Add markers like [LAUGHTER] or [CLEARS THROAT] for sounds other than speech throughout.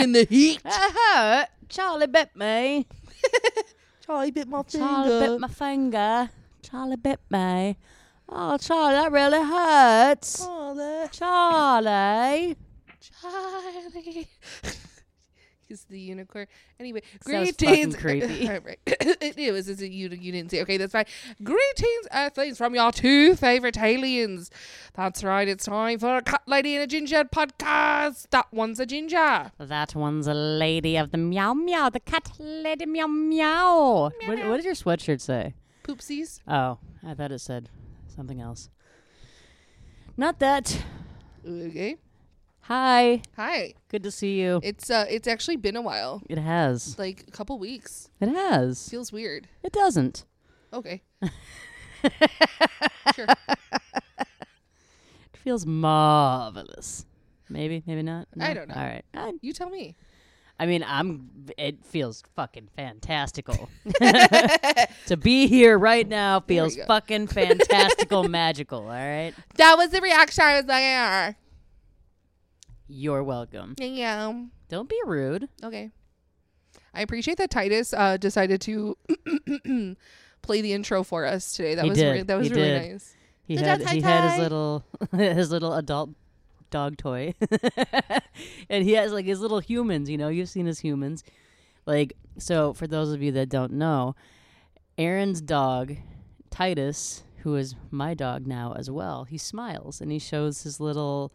bringing the heat. It [LAUGHS] hurt. Uh-huh. Charlie bit me. [LAUGHS] Charlie bit my finger. Charlie bit my finger. Charlie bit me. Oh, Charlie, that really hurts. Charlie. Charlie. Charlie. He's the unicorn. Anyway, Sounds greetings. [LAUGHS] creepy. [LAUGHS] It was. It's a, you, you didn't say. Okay, that's fine. Greetings, Earthlings, from your two favorite aliens. That's right. It's time for a Cat Lady and a Ginger podcast. That one's a ginger. That one's a lady of the meow meow, the cat lady meow meow. What, what did your sweatshirt say? Poopsies. Oh, I thought it said something else. Not that. Okay. Hi. Hi. Good to see you. It's uh. It's actually been a while. It has. Like a couple weeks. It has. Feels weird. It doesn't. Okay. [LAUGHS] sure. It feels marvelous. Maybe, maybe not. I don't know. All right. I, You tell me. I mean, I'm. It feels fucking fantastical. [LAUGHS] [LAUGHS] to be here right now feels fucking fantastical, magical. All right. That was the reaction I was like, You're welcome. yeah. Don't be rude. Okay. I appreciate that Titus uh, decided to [CLEARS THROAT] play the intro for us today. That He was did. re- that was He really did. nice. He had he had his little [LAUGHS] his little adult dog toy, [LAUGHS] and he has like his little humans. You know, you've seen his humans. Like so, for those of you that don't know, Aaron's dog Titus, who is my dog now as well, he smiles and he shows his little.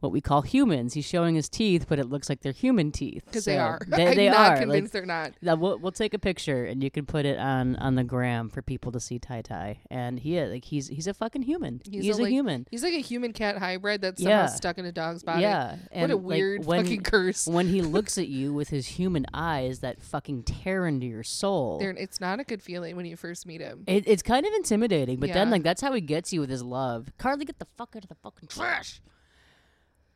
What we call humans. He's showing his teeth, but it looks like they're human teeth. Because they are. They, [LAUGHS] I'm they not are. Like, convinced they're not. we'll we'll take a picture and you can put it on on the gram for people to see Tai Tai. And he is like he's he's a fucking human. He's He's, a, a, like, human. He's like a human cat hybrid that's somehow Yeah. stuck in a dog's body. Yeah. What And a like, weird when, fucking curse. [LAUGHS] when he [LAUGHS] looks at you with his human eyes that fucking tear into your soul. They're- it's not a good feeling when you first meet him. It, it's kind of intimidating, but then like that's how he gets you with his love. Carly, get the fuck out of the fucking trash.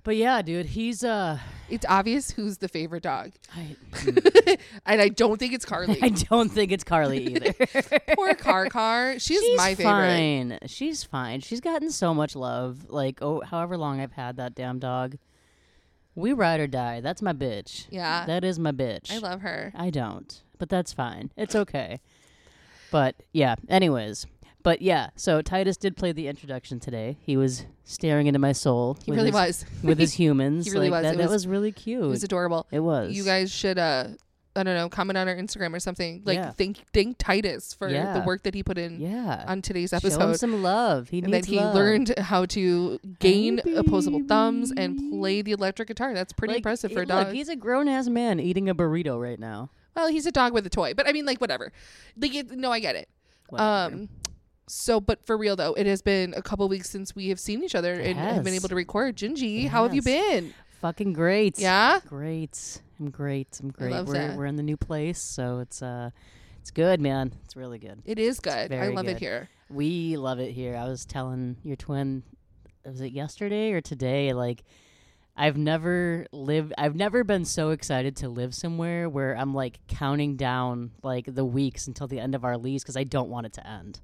But yeah, dude, he's uh, It's obvious who's the favorite dog. I, [LAUGHS] and I don't think it's Carly. [LAUGHS] I don't think it's Carly [LAUGHS] either. Poor Car Car. She's, She's my favorite. fine. She's fine. She's gotten so much love. Like, oh, however long I've had that damn dog. We ride or die. That's my bitch. Yeah. That is my bitch. I love her. I don't, but that's fine. It's okay. But yeah. Anyways, but yeah. So Titus did play the introduction today. He was staring into my soul. He really his, was. with his [LAUGHS] humans. He really like, was. That, that was- was really cute. It was adorable. It was. You guys should uh I don't know, comment on our Instagram or something. Like Yeah. thank thank Titus for the work that he put in Yeah. on today's episode. Show him some love. He and then he love. learned how to gain Hey, opposable thumbs and play the electric guitar. That's pretty Like, impressive for a look, dog. he's a grown ass man eating a burrito right now. well, he's a dog with a toy, but I mean, like whatever. Like, it, no, I get it. Whatever. Um, so, but for real though, it has been a couple weeks since we have seen each other and have been able to record. Gingy, how have you been? Fucking great. Yeah. Great. I'm great. I'm great. love we're that. we're in the new place, so it's uh it's good, man. It's really good. It is good. I very love it good. here. We love it here. I was telling your twin was it yesterday or today like I've never lived I've never been so excited to live somewhere where I'm like counting down like the weeks until the end of our lease cuz I don't want it to end.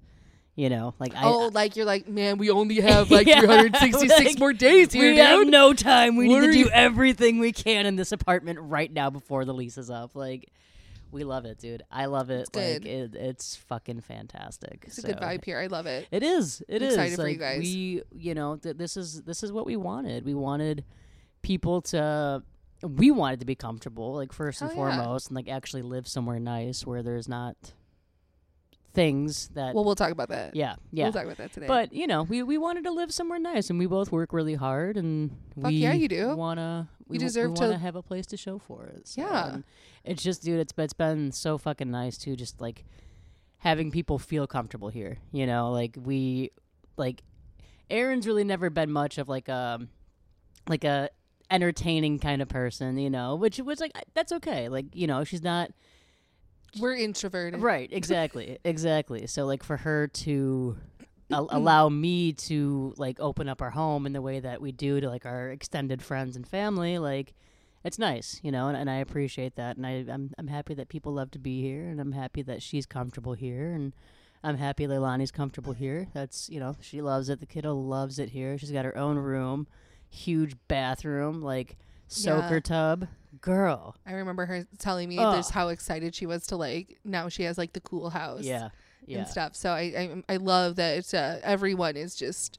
You know, like I oh, like you're like, man, we only have [LAUGHS] like Yeah, 366 [LAUGHS] like, more days here, we dude. have no time. We What need to you- do everything we can in this apartment right now before the lease is up. Like, we love it, dude. I love it. It's like, good. it, it's fucking fantastic. it's a good vibe here. I love it. It is. It I'm is. excited for you Like, guys. We, you know, th- this is this is what we wanted. We wanted people to. We wanted to be comfortable, like first and Hell yeah. foremost, and like actually live somewhere nice where there's not things that. Well, we'll talk about that. yeah, yeah. We'll talk about that today. But you know, we we wanted to live somewhere nice, and we both work really hard, and Fuck we yeah, you do. Wanna we You w- deserve we to- have a place to show for it. so, Yeah. it's just, dude, it's it's been so fucking nice too, just like having people feel comfortable here. You know, like we like Aaron's really never been much of like a like a entertaining kind of person, you know, which was like that's okay. Like you know, she's not we're introverted. Right, exactly, exactly. So like for her to [CLEARS THROAT] al- allow me to like open up our home in the way that we do to like our extended friends and family, like it's nice, you know, and, and I appreciate that, and I I'm I'm happy that people love to be here, and I'm happy that she's comfortable here, and I'm happy Leilani's comfortable here. That's you know she loves it. The kiddo loves it here. She's got her own room, huge bathroom, like soaker Yeah. tub, girl. I remember her telling me just how excited she was to like now she has like the cool house Yeah. Yeah. and stuff. So I I, I love that it's, uh, everyone is just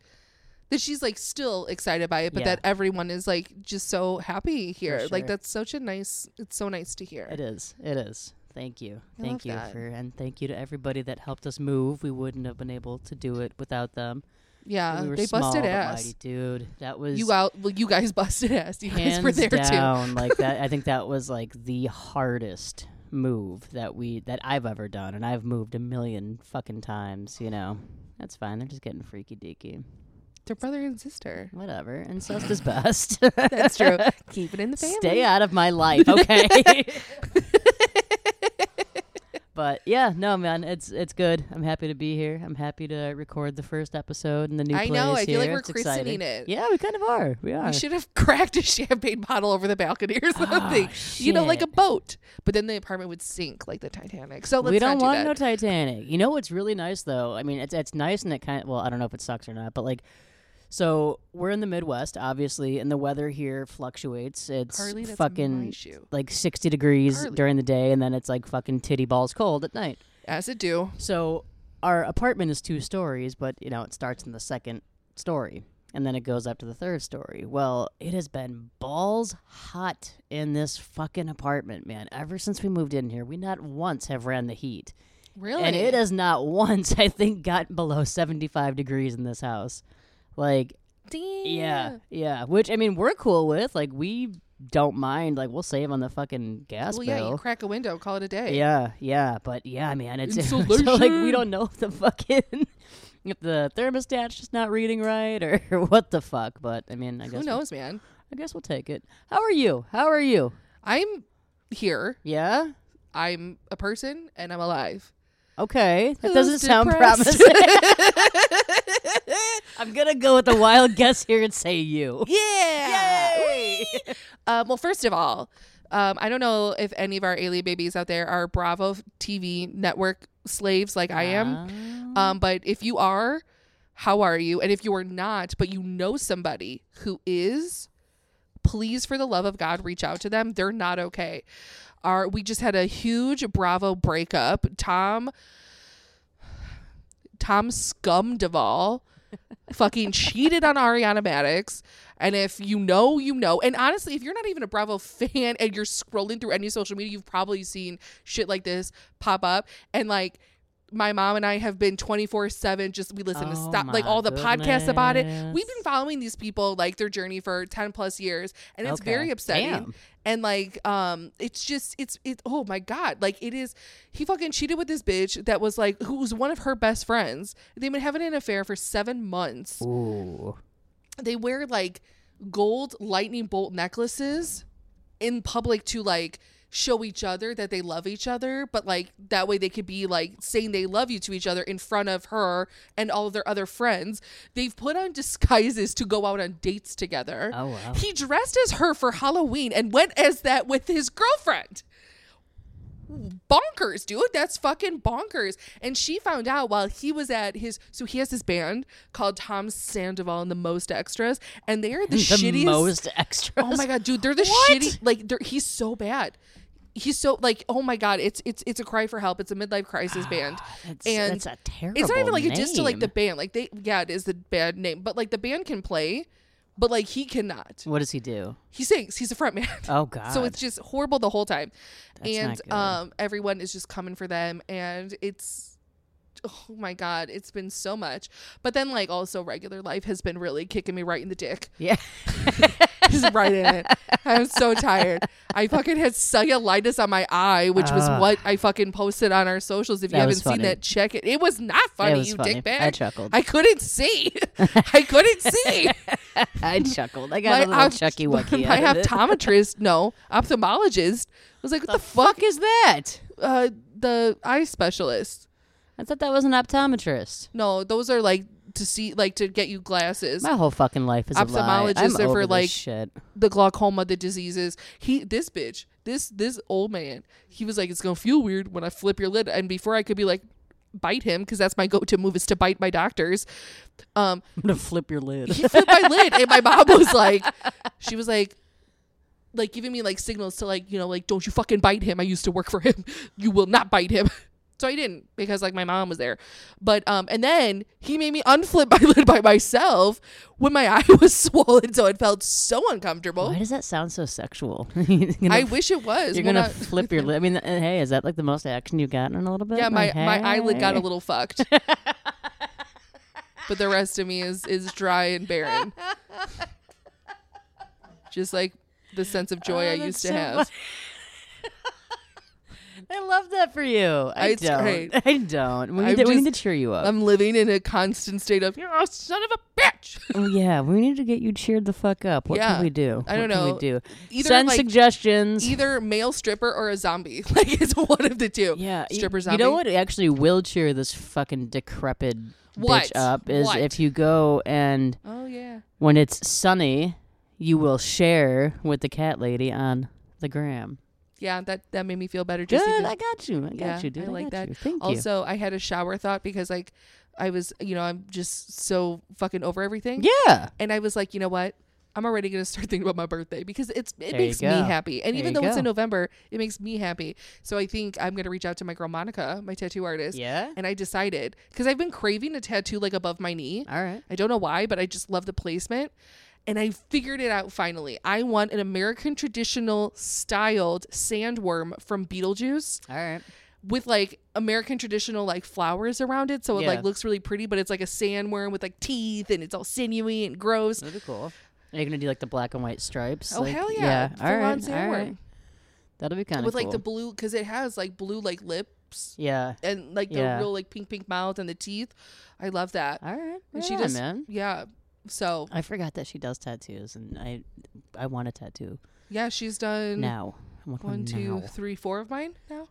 that she's like still excited by it, but Yeah. that everyone is like just so happy here. Like that's such a nice. It's so nice to hear. It is. It is. Thank you. I Thank you that. for and thank you to everybody that helped us move. We wouldn't have been able to do it without them. Yeah, we they small busted ass. mighty, dude. That was You out? Well, you guys [LAUGHS] busted ass. You guys were there too. down like that. I think [LAUGHS] that was like the hardest move that we that I've ever done, and I've moved a million fucking times. You know, that's fine. They're just getting freaky deaky. They're brother and sister. Whatever. [LAUGHS] Incest is best. That's true. Keep it in the family. Stay out of my life, okay? But yeah, no, man, it's it's good. I'm happy to be here. I'm happy to record the first episode in the new I place know, I feel like we're It's christening exciting. it. Yeah, we kind of are. We are. We should have [LAUGHS] cracked a champagne bottle over the balcony or something. Ah, you know, like a boat. But then the apartment would sink like the Titanic. So let's we don't not do want that. no Titanic. You know what's really nice though? I mean, it's it's nice and it kind of well, I don't know if it sucks or not, but like, so we're in the Midwest, obviously, and the weather here fluctuates. It's Carly, fucking like sixty degrees Carly. during the day, and then it's like fucking titty balls cold at night. As it do. So our apartment is two stories, but you know it starts in the second story. And then it goes up to the third story. Well, it has been balls hot in this fucking apartment, man. Ever since we moved in here, we not once have ran the heat. Really? And it has not [LAUGHS] once, I think, gotten below 75 degrees in this house. Like, Damn. yeah, yeah. Which, I mean, we're cool with. Like, we don't mind. Like, we'll save on the fucking gas Well, yeah, you crack a window, call it a day. Yeah, yeah, but yeah, man, it's [LAUGHS] so like we don't know if the fucking [LAUGHS] if the thermostat's just not reading right or [LAUGHS] what the fuck. But I mean, I guess Who we'll- knows, man? I guess we'll take it. How are you? How are you? I'm here. Yeah. I'm a person and I'm alive. Okay, that doesn't sound promising. [LAUGHS] I'm gonna go with a wild guess here and say you. Yeah. Yay! Um, well, first of all, um, I don't know if any of our alien babies out there are Bravo TV network slaves like I am. Ah. Um, but if you are, how are you? And if you are not, but you know somebody who is, please, for the love of God, reach out to them. They're not okay. Our we just had a huge Bravo breakup. Tom, Tom Scum Duvall, fucking cheated on Ariana Madix. And if you know, you know. And honestly, if you're not even a Bravo fan and you're scrolling through any social media, you've probably seen shit like this pop up. And like, my mom and I have been 24 7. Just we listen to Oh stop, like all the podcasts about it. We've been following these people, like their journey for 10 plus years. And it's Okay. very upsetting. Damn. And like, um, it's just, it's, it, oh my God. Like, it is, he fucking cheated with this bitch that was like, who was one of her best friends. They've been having an affair for seven months Ooh. they wear like gold lightning bolt necklaces in public to like show each other that they love each other but like that way they could be like saying they love you to each other in front of her and all of their other friends. They've put on disguises to go out on dates together. Oh wow. he dressed as her for halloween and went as that with his girlfriend bonkers, dude. That's fucking bonkers. And she found out while he was at his so he has this band called Tom Sandoval and the Most Extras, and they are the, shittiest. [LAUGHS] the shittiest. most extras. oh my god, dude, they're the [LAUGHS] What? shitty. Like, they're, he's so bad. He's so like, oh my god, it's it's it's a cry for help. It's a midlife crisis ah, band. That's, and that's a terrible. It's not even like a diss to like the band. Like they, yeah, it is the bad name, but like the band can play, but like he cannot. What does he do? He sings. He's a front man. [LAUGHS] Oh God. [LAUGHS] So it's just horrible the whole time. That's and um everyone is just coming for them and it's oh my god, it's been so much. But then like also regular life has been really kicking me right in the dick. yeah. [LAUGHS] Just right in it. [LAUGHS] I'm so tired. I fucking had cellulitis on my eye, which was what I fucking posted on our socials. If you That haven't was seen funny. that, check it. It was not funny, was you funny. dickbag. I chuckled. I couldn't see. [LAUGHS] I couldn't see. I chuckled. I got a little opt- Chucky Wucky. my out of it. optometrist, no, ophthalmologist I was like, what the, the fuck is that? uh the eye specialist. I thought that was an optometrist. No, those are like to see like to get you glasses. My whole fucking life is a lie. Ophthalmologists I'm are for, this like, shit. the glaucoma, the diseases. He this bitch, this this old man, he was like, It's gonna feel weird when I flip your lid. And before I could be like bite him, because that's my go to move is to bite my doctors. Um I'm gonna flip your lid. he flipped my lid and my mom was like [LAUGHS] she was like like giving me like signals to like you know like don't you fucking bite him. I used to work for him. [LAUGHS] You will not bite him. So I didn't because like my mom was there. But um and then he made me unflip [LAUGHS] my lid by myself when my [LAUGHS] eye was swollen so it felt so uncomfortable. Why does that sound so sexual? [LAUGHS] I f- wish it was. You're gonna not- flip your lid. I mean, hey, is that like the most action you've gotten in a little bit? Yeah, my Like, my eyelid got a little fucked. but the rest of me is is dry and barren. Just like the sense of joy Oh, I used to so have. I love that for you. I It's don't. great. [LAUGHS] I don't. We need, to, we need to cheer you up. I'm living in a constant state of you're a son of a bitch. [LAUGHS] Oh, yeah, we need to get you cheered the fuck up. What Yeah, can we do? I don't what know. we do? Either Send like suggestions. either male stripper or a zombie. [LAUGHS] Like it's one of the two. yeah, stripper You zombie. know what actually will cheer this fucking decrepit What? bitch up is What? if you go and Oh yeah. when it's sunny, you will share with the cat lady on the gram. Yeah, that that made me feel better. Just Good, even- I got you. I got Yeah, you, dude. I like got that. you. Thank you. also, I had a shower thought because like I was, you know, I'm just so fucking over everything. Yeah. And I was like, you know what? I'm already gonna [LAUGHS] start thinking about my birthday because it's it There makes me happy. And There even you though it's in. November, it makes me happy. So I think I'm gonna reach out to my girl Monica, my tattoo artist. Yeah. And I decided because I've been craving a tattoo like above my knee. All right. I don't know why, but I just love the placement. And I figured it out finally. I want an American traditional styled sandworm from Beetlejuice All right. with like American traditional like flowers around it. So it Yeah. like looks really pretty, but it's like a sandworm with like teeth and it's all sinewy and gross. That'd be cool. Are you gonna do like the black and white stripes? Oh Like- hell yeah! Yeah. Full All on right. All sandworm. right. That'll be kind of with cool. like the blue because it has like blue like lips yeah. and like the Yeah. real like pink pink mouth and the teeth. I love that. All right. And she just man. yeah. So I forgot that she does tattoos, and I, I want a tattoo yeah, she's done now. I want one, one, two, now. three, four of mine now.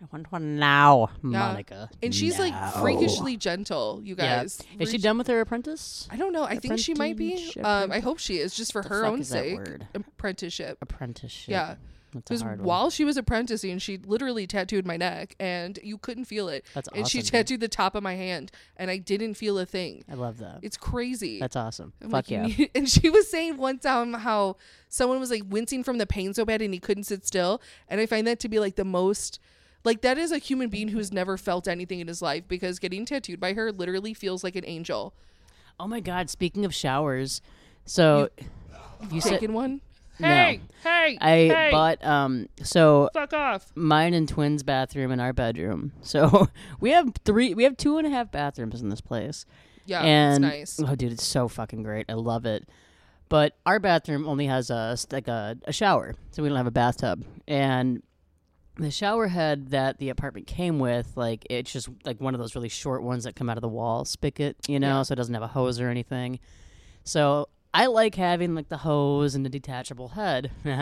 I want one now, Monica. And she's like freakishly gentle, you Yeah. guys. Is she done with her apprentice I don't know. I think she might be. Um, I hope she is, just for the her own sake. Apprenticeship. apprenticeship? Yeah. That's hard one. while she was apprenticing, she literally tattooed my neck, and you couldn't feel it. That's awesome. and she awesome, dude. tattooed the top of my hand, and I didn't feel a thing. I love that. It's crazy. That's awesome. I'm Fuck like, yeah. [LAUGHS] and she was saying one time how someone was like wincing from the pain so bad and he couldn't sit still. And I find that to be like the most, like, that is a human being who's never felt anything in his life because getting tattooed by her literally feels like an angel. Oh my God! Speaking of showers, so you, said Taking one? No. Hey, hey, I hey, bought um so fuck off. mine and twins bathroom in our bedroom. [LAUGHS] So we have three, we have two and a half bathrooms in this place. Yeah, and it's nice. oh, dude, it's so fucking great. I love it. But our bathroom only has a like a, a shower, so we don't have a bathtub. And the shower head that the apartment came with, like it's just like one of those really short ones that come out of the wall spigot, you know, Yeah. so it doesn't have a hose or anything. So I like having like the hose and the detachable head. [LAUGHS] no,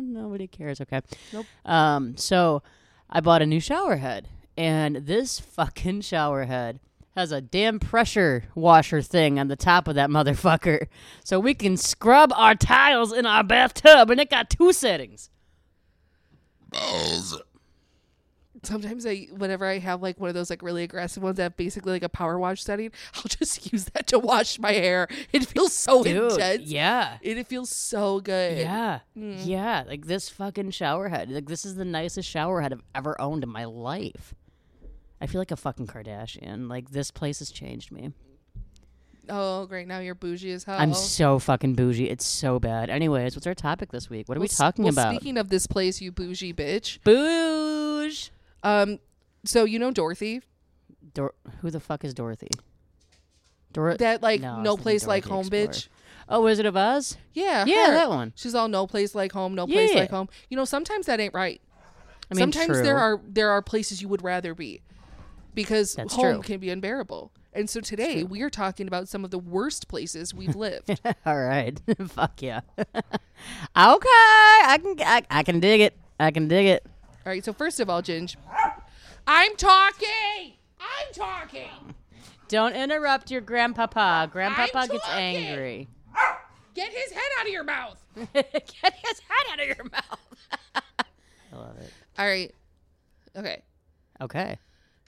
nobody cares. Okay. Nope. Um. So I bought a new shower head, and this fucking shower head has a damn pressure washer thing on the top of that motherfucker, so we can scrub our tiles in our bathtub, and it got two settings. Sometimes I, whenever I have like one of those like really aggressive ones that have basically like a power wash setting, [LAUGHS] I'll just [LAUGHS] use that to wash my hair. It feels so Dude, intense. yeah. It, it feels so good. Yeah, Mm. yeah, like this fucking shower head. Like this is the nicest shower head I've ever owned in my life. I feel like a fucking Kardashian. Like this place has changed me. Oh, great. Now you're bougie as hell. I'm so fucking bougie. It's so bad. Anyways, what's our topic this week? What are Well, we talking well, about? Speaking of this place, you bougie bitch. Bouge. Um, so you know Dorothy, Dor- who the fuck is Dorothy? Dor- that like No, no place like home Explorer. bitch. oh, Wizard of Oz. Yeah, Yeah, her. that one. She's all no place like home, no place Yeah. like home. You know, sometimes that ain't right. I mean, sometimes true. there are there are places you would rather be because That's home true. can be unbearable. And so today we are talking about some of the worst places we've lived. [LAUGHS] All right. [LAUGHS] fuck yeah. [LAUGHS] okay, I can I, I can dig it. I can dig it. All right. So first of all, Ginge, I'm talking. I'm talking. Don't interrupt your grandpapa. Grandpapa I'm gets talking. angry. Get his head out of your mouth. [LAUGHS] Get his head out of your mouth. [LAUGHS] I love it. All right. Okay. Okay.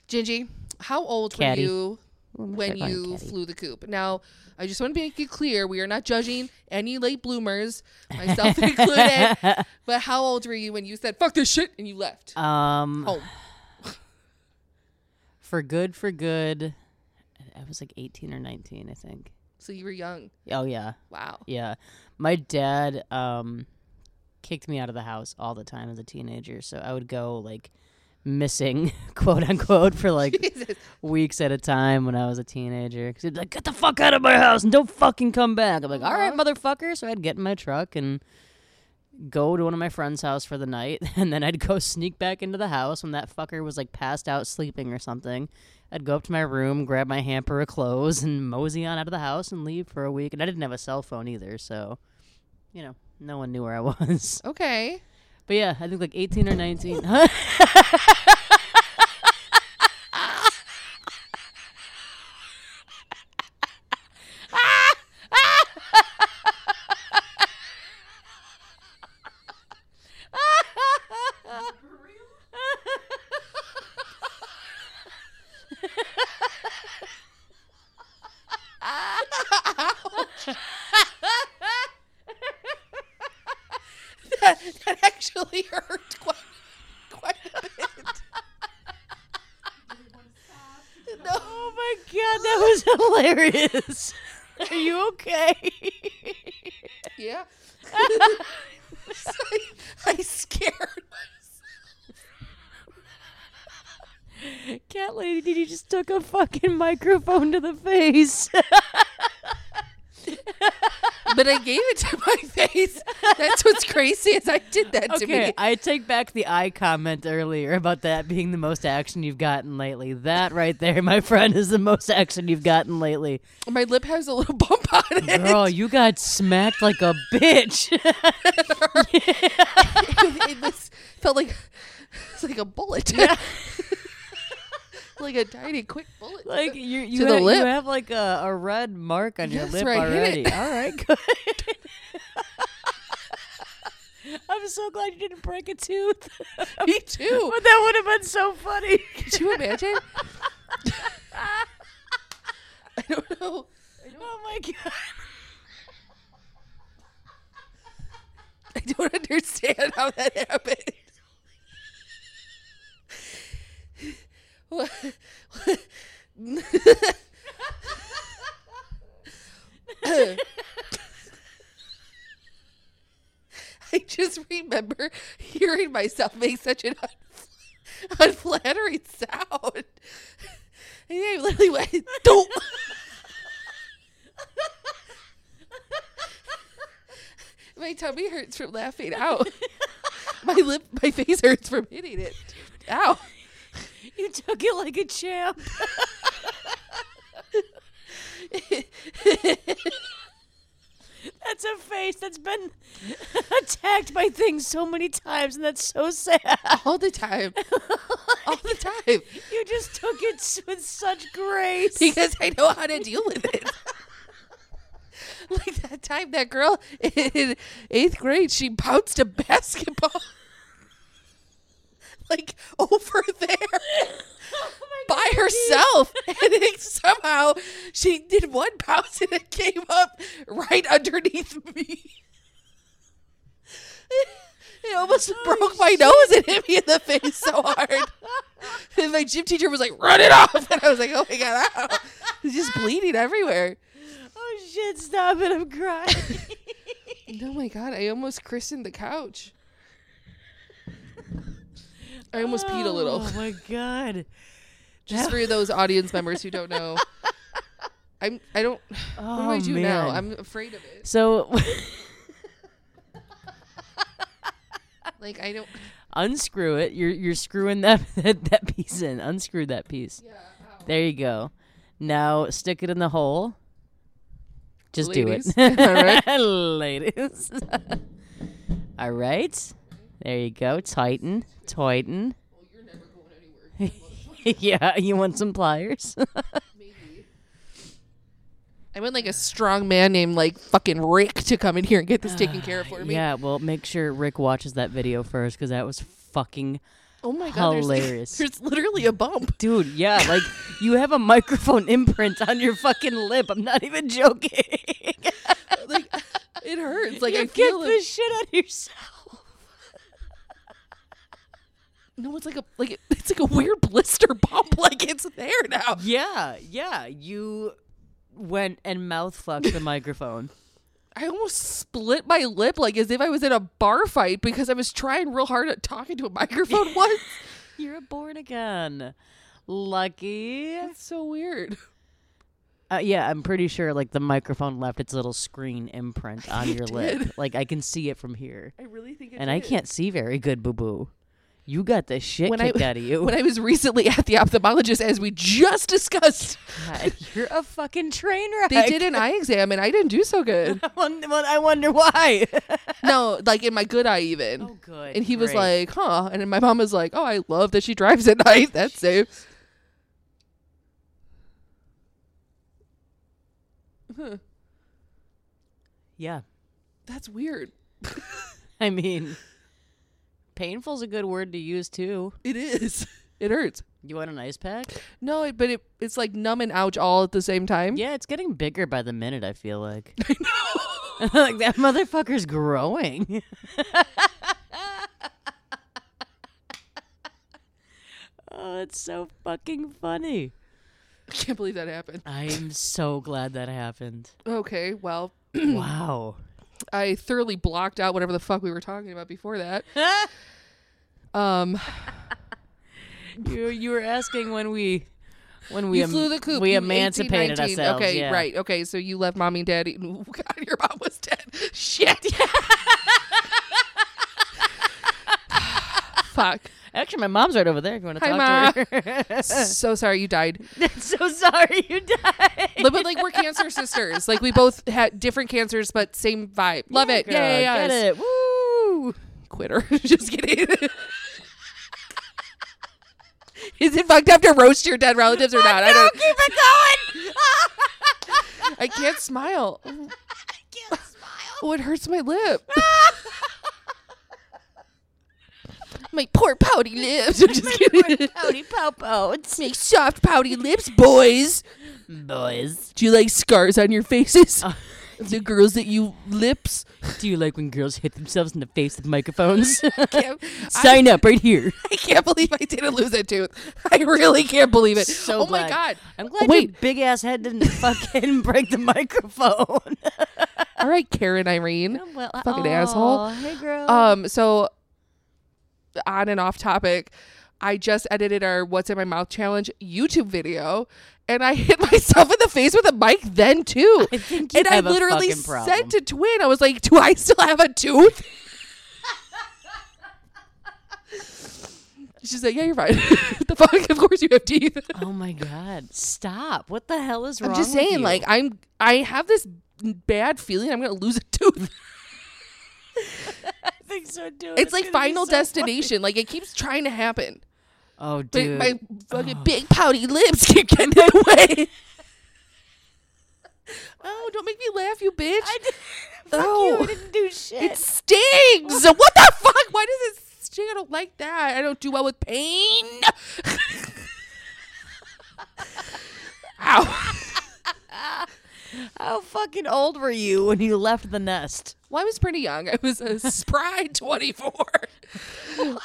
Gingy, how old Caddy. were you Well, I'm gonna when you flew the coop. Now, I just want to make it clear we are not judging any late bloomers, myself [LAUGHS] included. [LAUGHS] But how old were you when you said "fuck this shit" and you left Um, home? [SIGHS] for good, for good. I was like 18 or 19, I think. So you were young. Oh yeah, Wow. yeah. My dad um kicked me out of the house all the time as a teenager, so I would go like missing, [LAUGHS] quote unquote, for like Jesus. weeks at a time when I was a teenager. Cause he'd be like, "Get the fuck out of my house and don't fucking come back." I'm like, "All right, uh-huh. motherfucker." So I'd get in my truck and go to one of my friends' house for the night, [LAUGHS] and then I'd go sneak back into the house when that fucker was like passed out sleeping or something. I'd go up to my room, grab my hamper of clothes, and mosey on out of the house and leave for a week. And I didn't have a cell phone either, so you know, no one knew where I [LAUGHS] was. Okay. But yeah, I think like 18 or 19. [LAUGHS] [LAUGHS] that, that actually hurt quite, quite a bit. no. Oh my god, that was hilarious. Are you okay? Yeah. I, [LAUGHS] I scared Cat lady, did you just took a fucking microphone to the face? but I gave it to my face. That's what's crazy is I did that to okay, me. I take back the eye comment earlier about that being the most action you've gotten lately. That right there, my friend, is the most action you've gotten lately. My lip has a little [LAUGHS] bump on it. Girl, you got smacked like a bitch. [LAUGHS] it was felt like it's like a bullet. Yeah. [LAUGHS] like a tiny quick bullet. like you, you, To the have, lip. you have like a, a red mark on your lip hit already. it. All right, good. I'm so glad you didn't break a tooth. [LAUGHS] me too. But that would have been so funny. Could you imagine? [LAUGHS] I don't know. Oh my god. I don't understand how that happened. What? [LAUGHS] [LAUGHS] I just remember hearing myself make such an un- [LAUGHS] unflattering sound. And I literally went, don't. my tummy hurts from laughing out. my lip, my face hurts from hitting it. Ow. You took it like a champ. [LAUGHS] That's a face that's been [LAUGHS] attacked by things so many times, and that's so sad. All the time. All the time. [LAUGHS] You just took it with such grace. Because I know how to deal with it. [LAUGHS] like that time that girl in eighth grade, she bounced a basketball like over there [LAUGHS] by oh herself. [LAUGHS] and it, somehow she did one bounce and it came up right underneath me. [LAUGHS] It almost oh, broke my nose and hit me in the face so hard. And my gym teacher was like, run it off. And I was like, oh my God, ow. It's just bleeding everywhere. Oh shit! Stop it! I'm crying. Oh my God, I almost christened the couch. I almost peed a little. Oh my god! [LAUGHS] Just for those audience [LAUGHS] members who don't know. I'm, I don't, what do I Oh, do now? man. I'm afraid of it. So Like, I don't, [LAUGHS] unscrew it. You're you're screwing that that, that piece in. Unscrew that piece. yeah. ow. There you go. Now stick it in the hole. Just Ladies. do it. All right. Ladies. All right. There you go. Tighten. Tighten. Well, you're never going anywhere. [LAUGHS] [LAUGHS] yeah, you want some pliers? [LAUGHS] Maybe. I want like a strong man named like fucking Rick to come in here and get this taken [SIGHS] care of for me. yeah, well, make sure Rick watches that video first because that was fucking Oh my god, Hilarious. There's, literally a bump. Dude, yeah, like you have a microphone imprint on your fucking lip. I'm not even joking. Like it hurts. Like you I feel the it. shit out of yourself. No, it's like a like [LAUGHS] it's like a weird blister bump. [LAUGHS] Like it's there now. Yeah, yeah. You went and mouth fucked the microphone. [LAUGHS] I almost split my lip like as if I was in a bar fight because I was trying real hard at talking to a microphone once. You're a born again. Lucky. That's so weird. Uh, yeah, I'm pretty sure like the microphone left its little screen imprint on your lip. Like I can see it from here. I really think it And I can't see very good, boo boo. You got the shit When I- kicked out of you. [LAUGHS] When I was recently at the ophthalmologist, as we just discussed, God, you're a fucking train wreck. they did an eye exam and I didn't do so good. [LAUGHS] I wonder, well, I wonder why. [LAUGHS] no, like in my good eye even. oh, good. and he was like, huh. And my mom was like, oh, I love that she drives at night. That's safe. Huh, yeah. that's weird. I mean, painful's a good word to use too. It is. [LAUGHS] It hurts. You want an ice pack? No, it, but it it's like numb and ouch all at the same time. Yeah, it's getting bigger by the minute. I feel like. [LAUGHS] I know. [LAUGHS] like that motherfucker's growing. oh, it's so fucking funny. I can't believe that happened. I'm so glad that happened. Okay, well, [CLEARS THROAT] wow. I thoroughly blocked out whatever the fuck we were talking about before that. [LAUGHS] Um, [LAUGHS] you you were asking when we when we you flew the coop. we emancipated 18, ourselves. Okay, yeah. right. Okay, so you left mommy and daddy. Oh [LAUGHS] God, your mom was dead. Shit. [SIGHS] Fuck. Actually, my mom's right over there. If you want to Hi, talk to her. [LAUGHS] so sorry you died. [LAUGHS] so sorry you died. But like we're cancer sisters. Like we both had different cancers, but same vibe. Love it. girl, Yeah, yeah, yeah. Get it. Woo. Quitter. [LAUGHS] Just kidding. Is it fucked up to roast your dead relatives or not? I don't. keep it going. I can't smile. I can't smile. Oh, it hurts my lip. My poor pouty lips. [LAUGHS] I'm just kidding. Pouty popo. It's Make soft pouty lips, boys. boys. Do you like scars on your faces? [LAUGHS] the girls that you lips. Do you like when girls hit themselves in the face with microphones? [LAUGHS] Sign up right here. I can't believe I didn't lose a tooth. I really can't believe it. So oh glad. my god. I'm glad Wait. your big ass head didn't fucking break the microphone. All right, Karen Irene. well, Fucking asshole. Hey, girl. Um, so on and off topic, I just edited our What's in My Mouth challenge YouTube video and I [LAUGHS] hit myself in the face with a mic then too. I and I literally said to Twin, I was like, Do I still have a tooth? [LAUGHS] She's like, Yeah, you're fine. [LAUGHS] the fuck? Of course you have teeth. oh my god! Stop! What the hell is wrong? I'm just saying, like, I'm I have this bad feeling I'm gonna lose a tooth. I think so too. It's like final destination. Like it keeps trying to happen. Oh, But dude. my fucking oh. big pouty lips keep getting in the way. [LAUGHS] oh, don't make me laugh, you bitch. I did, [LAUGHS] fuck Oh. you! I didn't do shit. it stings. [LAUGHS] what the fuck? Why does it sting? I don't like that. I don't do well with pain. Ow. How fucking old were you when you left the nest? Well, I was pretty young. I was a [LAUGHS] spry 24. I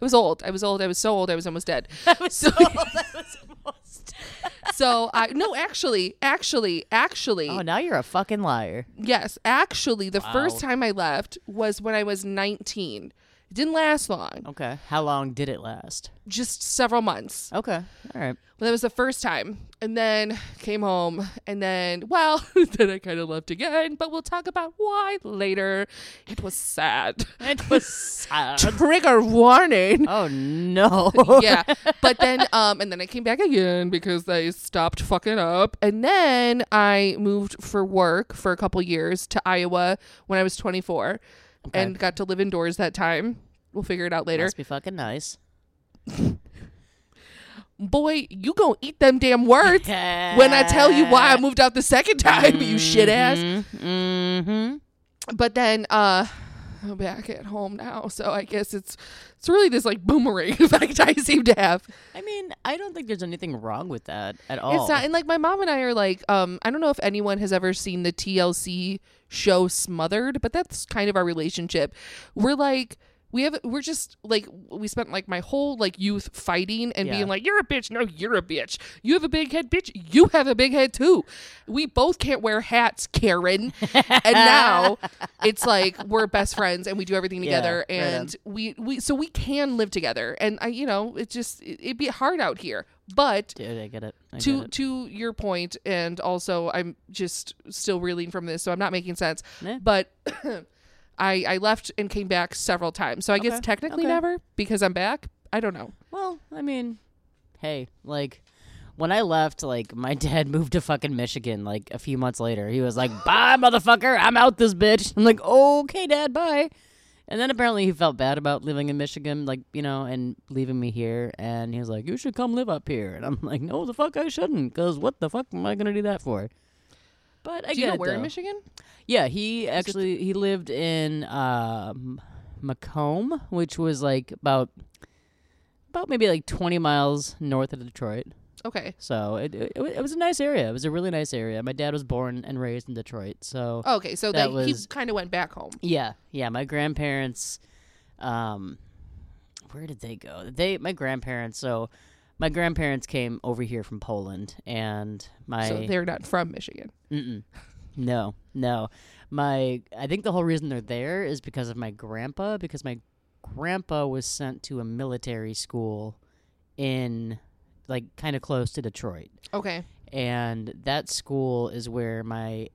was old. I was old. I was so old. I was almost dead. [LAUGHS] I was so old. I was almost. dead. So I no, actually, actually, actually, Oh, now you're a fucking liar. yes, actually, the first time I left was when I was 19. It didn't last long, Okay. How long did it last? just several months. Okay. All right. Well, that was the first time, and then came home, and then well, [LAUGHS] then I kind of left again. But we'll talk about why later. It was sad. It was [LAUGHS] sad. Trigger warning. oh no. [LAUGHS] yeah. But then um and then I came back again because they stopped fucking up. And then I moved for work for a couple years to Iowa when I was 24 and got to live indoors that time. We'll figure it out later. Must be fucking nice. Boy, you gonna eat them damn words when I tell you why I moved out the second time, you shit ass. Mm-hmm. But then uh [LAUGHS] back at home now. So I guess it's it's really this like boomerang [LAUGHS] effect I seem to have. I mean, I don't think there's anything wrong with that at all. It's not, and like my mom and I are like, um, I don't know if anyone has ever seen the TLC show Smothered, but that's kind of our relationship. We're like, we have, we're just like, we spent like my whole like youth fighting and Yeah. being like, you're a bitch, no, you're a bitch. You have a big head, bitch. You have a big head too. We both can't wear hats, Karen. and now [LAUGHS] it's like we're best friends and we do everything Yeah, together, right and we we so we can live together. And I, you know, it just it, it'd be hard out here, but Dude, I get it. I to get it. to your point and also i'm just still reeling from this so i'm not making sense Yeah. but i i left and came back several times so i guess technically okay. never because i'm back i don't know Well, I mean, hey, like when I left, like my [LAUGHS] dad moved to fucking Michigan. Like a few months later, he was like, "Bye, motherfucker, I'm out this bitch." I'm like, "Okay, dad, bye." And then apparently he felt bad about living in Michigan, like you know, and leaving me here. And he was like, "You should come live up here." And I'm like, "No, the fuck I shouldn't, cause what the fuck am I gonna do that for?" But I do you know where in michigan Yeah, he actually he lived in um, Macomb, which was like about about maybe like 20 miles north of Detroit. okay So it, it it was a nice area. It was a really nice area. My dad was born and raised in Detroit. So okay so That they, he kind of went back home yeah, yeah, my grandparents um where did they go? They my grandparents so my grandparents came over here from Poland and my so they're not from michigan Mm-mm. No, no. My I think the whole reason they're there is because of my grandpa because my grandpa was sent to a military school in like kind of close to Detroit. okay And that school is where my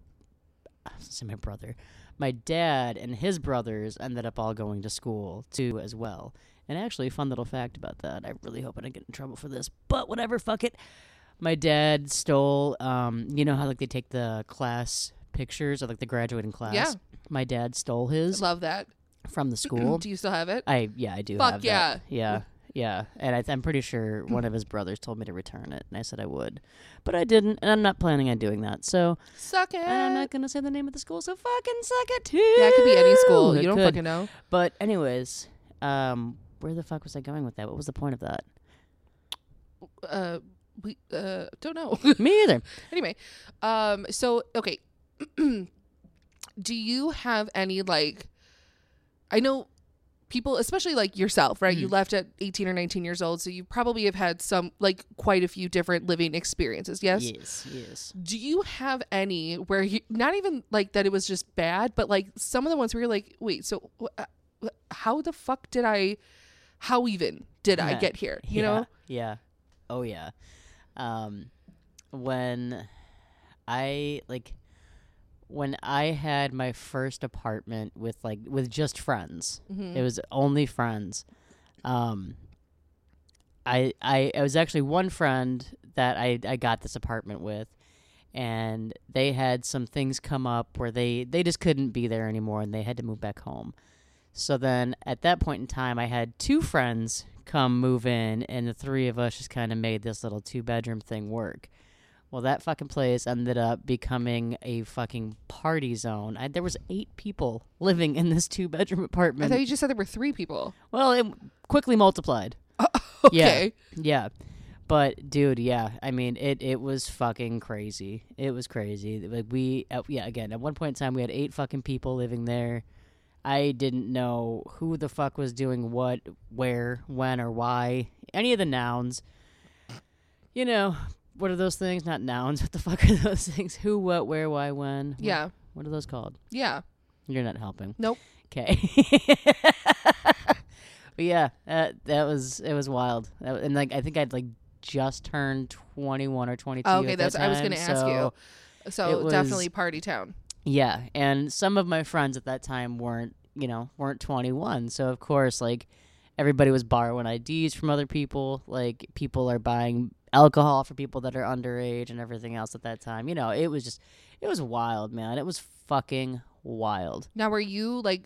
I was gonna say my brother, my dad and his brothers ended up all going to school too as well. And actually, a fun little fact about that. I really hope I don't get in trouble for this, but whatever, fuck it. My dad stole. Um, you know how like they take the class pictures of like the graduating class. Yeah. My dad stole his love that from the [CLEARS THROAT] school. do you still have it I yeah, I do. Fuck have yeah. That. Yeah. Yeah, and I, I'm pretty sure [CLEARS THROAT] one of his brothers told me to return it, and I said I would, but I didn't, and I'm not planning on doing that. So suck it and I'm not gonna say the name of the school, so fucking suck it too. yeah it could be any school It you don't could. fucking know But anyways, um, where the fuck was I going with that? What was the point of that? uh we uh don't know [LAUGHS] Me either. [LAUGHS] anyway um so okay [CLEARS THROAT] do you have any like i know people especially like yourself right you Mhm. left at 18 or 19 years old so you probably have had some like quite a few different living experiences yes Yes. Yes. do you have any where you not even like that it was just bad but like some of the ones where you're like wait so uh, how the fuck did i how even did i get here you yeah, know Yeah. Oh yeah. Um, when I like when I had my first apartment with like with just friends. Mhm. It was only friends. Um, I I it was actually one friend that I I got this apartment with, and they had some things come up where they they just couldn't be there anymore, and they had to move back home. So then at that point in time, I had two friends come move in, and the three of us just kind of made this little two bedroom thing work. Well, that fucking place ended up becoming a fucking party zone. I, there was eight people living in this two bedroom apartment. i thought you just said there were three people Well, it quickly multiplied. [LAUGHS] okay Yeah. But dude, yeah, I mean it it was fucking crazy. It was crazy. Like we uh, yeah, again, at one point in time we had eight fucking people living there. I didn't know who the fuck was doing what, where, when or why. Any of the nouns. You know, what are those things? Not nouns. [LAUGHS] What the fuck are those things? Who, what, where, why, when? Yeah What are those called? yeah You're not helping. Nope. Okay. [LAUGHS] but yeah, uh, that was it was wild, That and like I think I'd like just turned 21 or 22. Oh, okay, at that that's- I was gonna ask so- you. so was- definitely party town Yeah, and some of my friends at that time weren't, you know, weren't 21. So of course, like everybody was borrowing IDs from other people. Like people are buying alcohol for people that are underage and everything else at that time. You know, it was just it was wild, man. It was fucking wild. Now, were you like,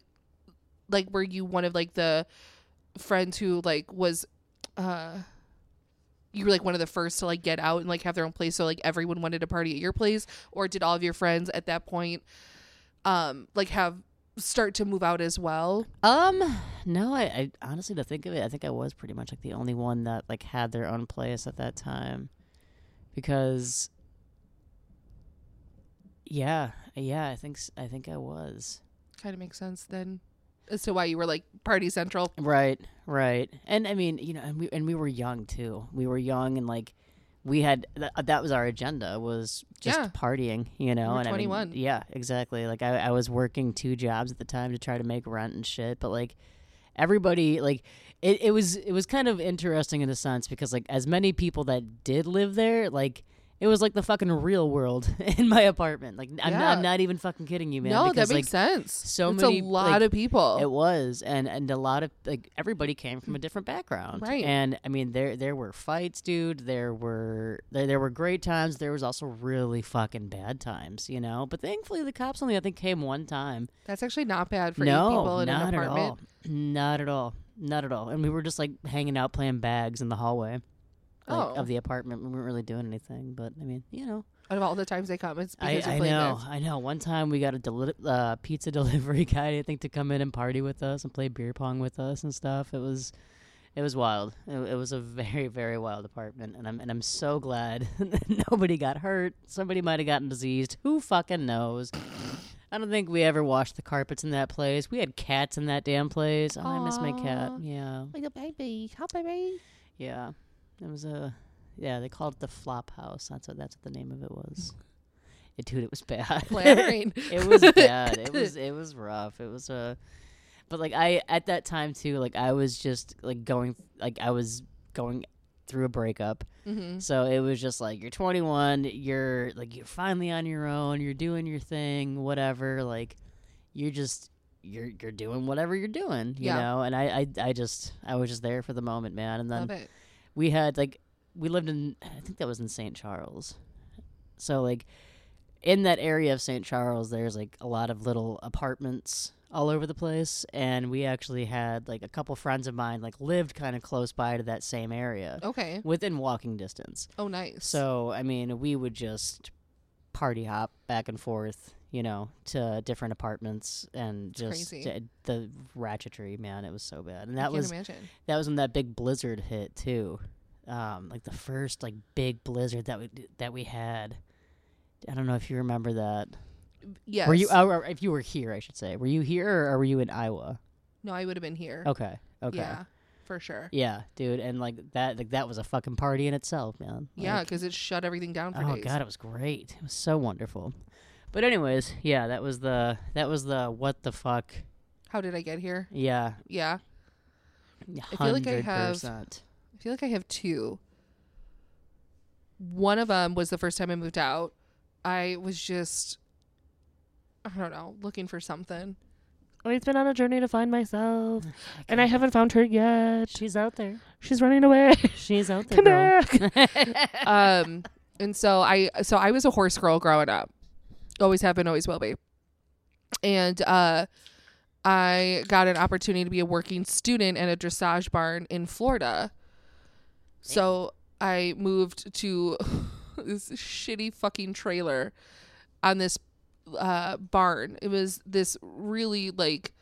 like, were you one of like the friends who like was, uh, you were like one of the first to like get out and like have their own place, so like everyone wanted to party at your place, or did all of your friends at that point, um, like have start to move out as well? Um, no, I, I honestly to think of it, I think I was pretty much like the only one that like had their own place at that time, because. Yeah, yeah, I think s- I think I was. Kind of makes sense then as to why you were like party central. Right, right, and I mean, you know, and we and we were young too. We were young, and like we had th- uh, that was our agenda was just Yeah. partying, you know. were and I mean, 21. yeah, exactly. Like I, I was working two jobs at the time to try to make rent and shit, but like everybody, like it, it was it was kind of interesting in a sense because like as many people that did live there, like. It was like the fucking real world [LAUGHS] in my apartment. Like I'm, Yeah. I'm not even fucking kidding you, man. no, because, that makes like, sense. so it's many, a lot like, of people. it was, and and a lot of like everybody came from a different background, Right. And I mean, there there were fights, dude. There were there there were great times. There was also really fucking bad times, you know. But thankfully, the cops only I think came one time. That's actually not bad for no, eight people in not an at apartment. all, not at all, not at all. And we were just like hanging out playing bags in the hallway. Like, Oh. of the apartment, we weren't really doing anything, but I mean, you know, Out of all the times they come, it's I, because I playing know, this. I know. One time we got a deli- uh, pizza [LAUGHS] delivery guy, I think, to come in and party with us and play beer pong with us and stuff. It was, it was wild. It, it was a very, very wild apartment, and I'm and I'm so glad [LAUGHS] nobody got hurt. Somebody might have gotten diseased. Who fucking knows? I don't think we ever washed the carpets in that place. We had cats in that damn place. Oh, I miss my cat. Yeah, Like a baby. How baby? yeah. It was a, yeah. They called it the flop house. That's what that's what the name of it was. It, dude, [LAUGHS] it was bad. It was bad. It was it was rough. It was uh but like I at that time too, like I was just like going like I was going through a breakup. hmm So it was just like you're 21, you're like you're finally on your own, you're doing your thing, whatever, like you're just you're you're doing whatever you're doing, you Yeah. know? And I, I I just I was just there for the moment, man. And then Love it. We had like we lived in I think that was in St. Charles. So like in that area of St. Charles there's like a lot of little apartments all over the place and we actually had like a couple friends of mine like lived kind of close by to that same area Okay. within walking distance. Oh, nice. So, I mean, we would just party hop back and forth, you know, to different apartments and just crazy. uh, the ratchetry, man, it was so bad. And that was imagine. that was when that big blizzard hit too. Um, like the first like big blizzard that we that we had. I don't know if you remember that. Yes. Were you? Oh, or if you were here, I should say. Were you here or were you in Iowa? no, I would have been here. Okay. Okay. Yeah, for sure. Yeah, dude, and like that, like that was a fucking party in itself, man. Yeah, because it shut everything down for oh days. god, it was great. It was so wonderful. But anyways, yeah, that was the that was the what the fuck. How did I get here? Yeah, Yeah, I feel like I have- I feel like I have two. One of them was the first time I moved out. I was just, I don't know, looking for something. I've been on a journey to find myself, [LAUGHS] and I haven't found her yet. She's out there. She's running away. She's out [LAUGHS] there, Come girl. back. [LAUGHS] um, and so I, so I was a horse girl growing up. Always have been, always will be. And uh, I got an opportunity to be a working student at a dressage barn in Florida. So I moved to [LAUGHS] this shitty fucking trailer on this uh, barn. It was this really like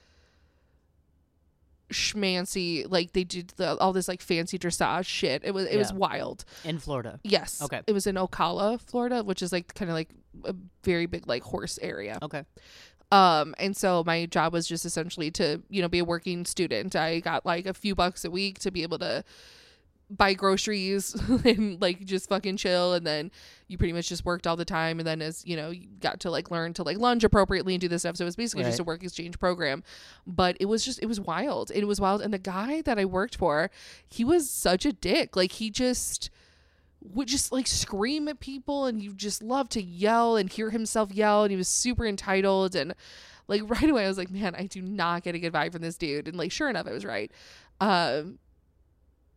schmancy, like they did the, all this like fancy dressage shit. It was it was wild. in Florida. Yes. Okay. It was in Ocala, Florida, which is like kind of like a very big like horse area. Okay. Um, and so my job was just essentially to, you know, be a working student. I got like a few bucks a week to be able to buy groceries [LAUGHS] and like just fucking chill and then you pretty much just worked all the time and then as you know you got to like learn to like lunge appropriately and do this stuff. So it was basically just a work exchange program. But it was just it was wild. It was wild. And the guy that i worked for he was such a dick. Like he just would just like scream at people and you just love to yell and hear himself yell and he was super entitled. And like [LAUGHS] right away I was like man I do not get a good vibe from this dude. And like sure enough I was right. Um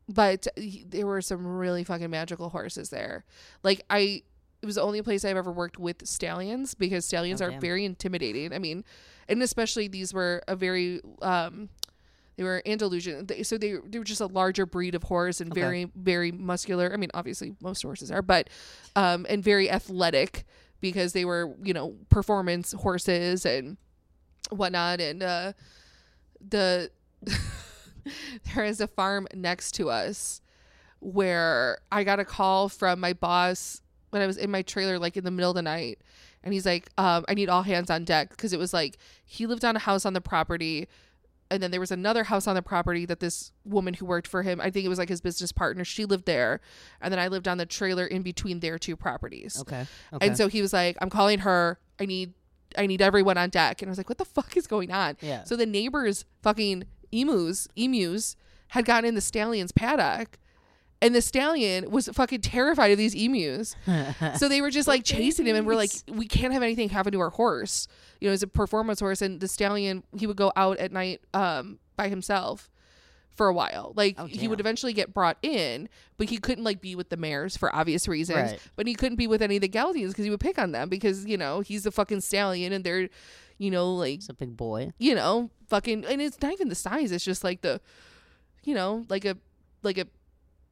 but there were some really fucking magical horses there like I it was the only place I've ever worked with stallions because stallions Oh, are damn. very intimidating I mean and especially these were a very um they were Andalusian, They- so they they were just a larger breed of horse and Okay. very very muscular. I mean, obviously most horses are, but um, and very athletic because they were you know performance horses and whatnot, and uh, the [LAUGHS] [LAUGHS] there is a farm next to us where I got a call from my boss when I was in my trailer, like in the middle of the night. And he's like, um, I need all hands on deck because it was like he lived on a house on the property. And then there was another house on the property that this woman who worked for him, I think it was like his business partner, she lived there. And then I lived on the trailer in between their two properties. Okay. Okay. And so he was like, I'm calling her. I need I need everyone on deck. And I was like, what the fuck is going on? yeah. So the neighbors fucking emus, emus had gotten in the stallion's paddock. And the stallion was fucking terrified of these emus. [LAUGHS] So they were just like chasing him and we're like, we can't have anything happen to our horse. You know, it's a performance horse and the stallion he would go out at night um by himself for a while. Like Oh, he would eventually get brought in, but he couldn't like be with the mares for obvious reasons. Right. But he couldn't be with any of the geldings because he would pick on them because, you know, he's a fucking stallion and they're, you know, like It's a big boy. you know, fucking, and it's not even the size. It's just like the, you know, like a, like a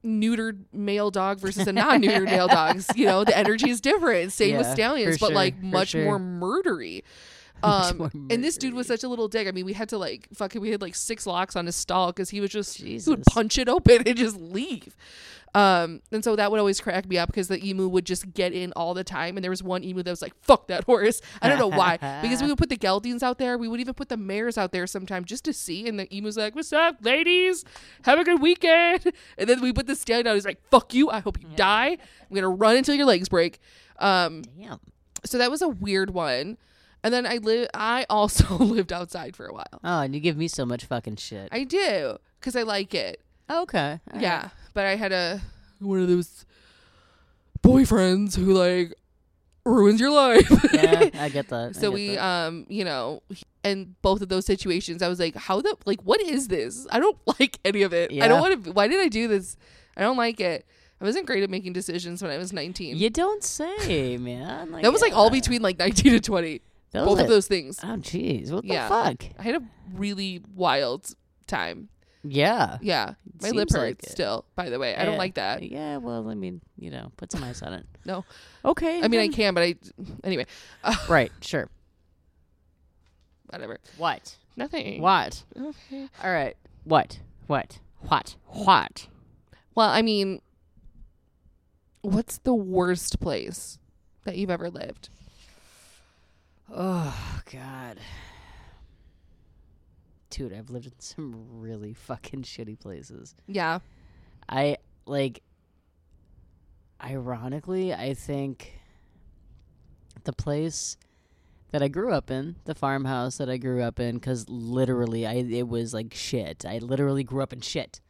neutered male dog versus a non-neutered male [LAUGHS] dog. You know, the energy is different. Same with stallions, but like sure, for much sure. more murdery. [LAUGHS] Um, and this dude was such a little dick. I mean, we had to like fucking, we had like six locks on his stall because he was just, he would punch it open and just leave. Um, and so that would always crack me up because the emu would just get in all the time. And there was one emu that was like, fuck that horse. I don't know why. [LAUGHS] because we would put the geldings out there. We would even put the mares out there sometime just to see. And the emu's like, what's up, ladies? Have a good weekend. And then we put the stallion out. He's like, fuck you. I hope you die. I'm going to run until your legs break. Um, Damn. so that was a weird one. And then I live. I also [LAUGHS] lived outside for a while. Oh, and you give me so much fucking shit. I do because I like it. okay. all yeah, right. but I had a one of those boyfriends who like ruins your life. [LAUGHS] Yeah, I get that. So get we that. um you know and both of those situations i was like how the like what is this i don't [LAUGHS] like any of it i don't want to why did i do this i don't like it i wasn't great at making decisions when i was 19 You don't say, man. Like, that was like all between like 19 and 20 Those both are- of those things Oh, jeez. What Yeah. the fuck? i had a really wild time Yeah. yeah my lip Seems like hurts it. still by the way i don't Yeah. like that Yeah, well, I mean, you know, put some ice on it. No. Okay. i mean i then. can but i anyway [LAUGHS] Right, sure. whatever What? nothing What? okay All right. What? What? What? What? Well, I mean, what's the worst place that you've ever lived? Oh, God. Dude, I've lived in some really fucking shitty places. Yeah. I like ironically, I think the place that I grew up in, the farmhouse that I grew up in cuz literally I it was like shit. I literally grew up in shit.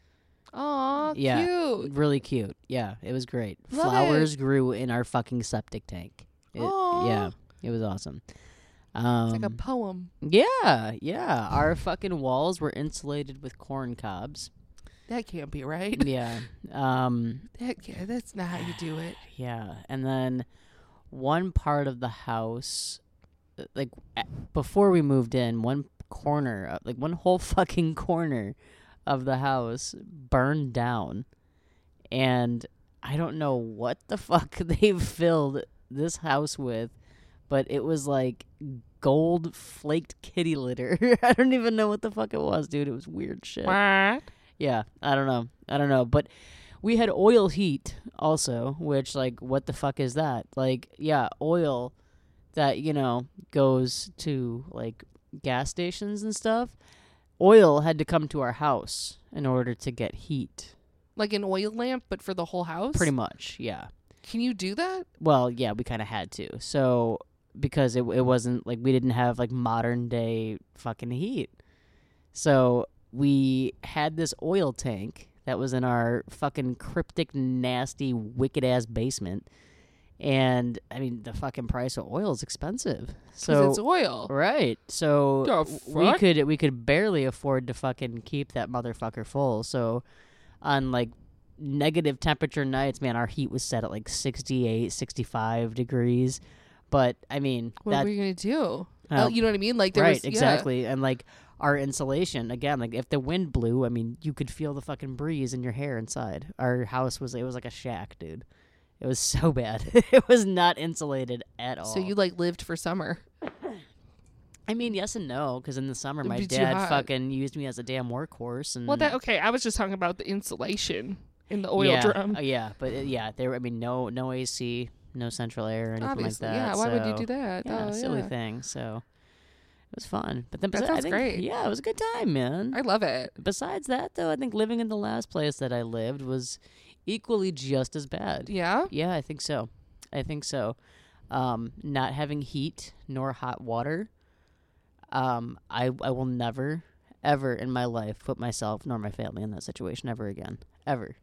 Aw, Yeah. cute. Really cute. Yeah, it was great. Love it. Flowers grew in our fucking septic tank. It- yeah, it was awesome. Um, It's like a poem. yeah, yeah. Our fucking walls were insulated with corn cobs. That can't be right. yeah. Um, [LAUGHS] That can't, that's not how you do it. [SIGHS] Yeah, and then one part of the house, uh, like before we moved in, one corner, uh, like one whole [LAUGHS] fucking corner of the house burned down, and I don't know what the [LAUGHS] fuck they filled this house with, but it was like gold flaked kitty litter. [LAUGHS] I don't even know what the fuck it was, dude. It was weird shit. What? Yeah, I don't know. I don't know. But we had oil heat also, which like what the fuck is that? Like, yeah, oil that, you know, goes to like gas stations and stuff. Oil had to come to our house in order to get heat. Like an oil lamp, but for the whole house? Pretty much, yeah. Can you do that? Well, yeah, we kind of had to. So because it it wasn't like we didn't have like modern day fucking heat. So we had this oil tank that was in our fucking cryptic nasty wicked ass basement. And I mean the fucking price of oil is expensive. So it's oil. Right. So we could we could barely afford to fucking keep that motherfucker full. So on like negative temperature nights, man, our heat was set at like 68, 65 degrees. But I mean, What that were you going to do? uh, Oh, you know what I mean? Like there right, was, yeah. exactly. And like our insulation, again, like if the wind blew, I mean, you could feel the fucking breeze in your hair inside. Our house was it was like a shack, dude. It was [LAUGHS] so bad. [LAUGHS] it was not insulated at all. So you like lived for summer. I mean, yes and no, because in the summer my It'd be too dad fucking used me as a damn workhorse, and Well, that okay. I was just talking about the insulation in the oil yeah, drum. uh, yeah, but uh, yeah, there. I mean, no, no AC, no central air, or anything Obviously, like that. yeah. Why would you do that? Yeah, oh, silly yeah. thing. So it was fun, but then That besi- I sounds think- great. Yeah, it was a good time, man. I love it. Besides that, though, I think living in the last place that I lived was equally just as bad. Yeah. Yeah, I think so. I think so. Um, not having heat nor hot water. Um, I I will never, ever in my life put myself nor my family in that situation ever again. Ever,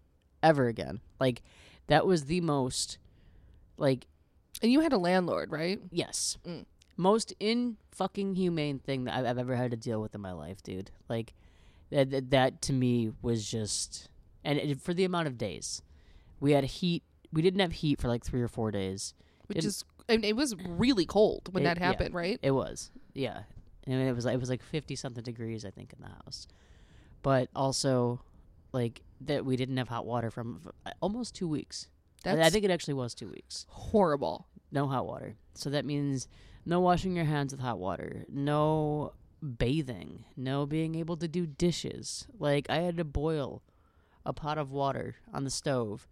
ever again. Like that was the most, like And you had a landlord, right? yes, Mm. most in fucking humane thing that I've, I've ever had to deal with in my life, dude. Like that that, that to me was just, and it, for the amount of days, we had heat. We didn't have heat for like three or four days. Which Didn't- is, and it was really cold when It- that yeah. happened, right? It was, yeah. I mean, it was like it was like fifty something degrees, I think, in the house. But also, like that we didn't have hot water from f- almost two weeks. I- That's I think it actually was two weeks. horrible. No hot water. So that means no washing your hands with hot water, no bathing, no being able to do dishes. Like I had to boil a pot of water on the stove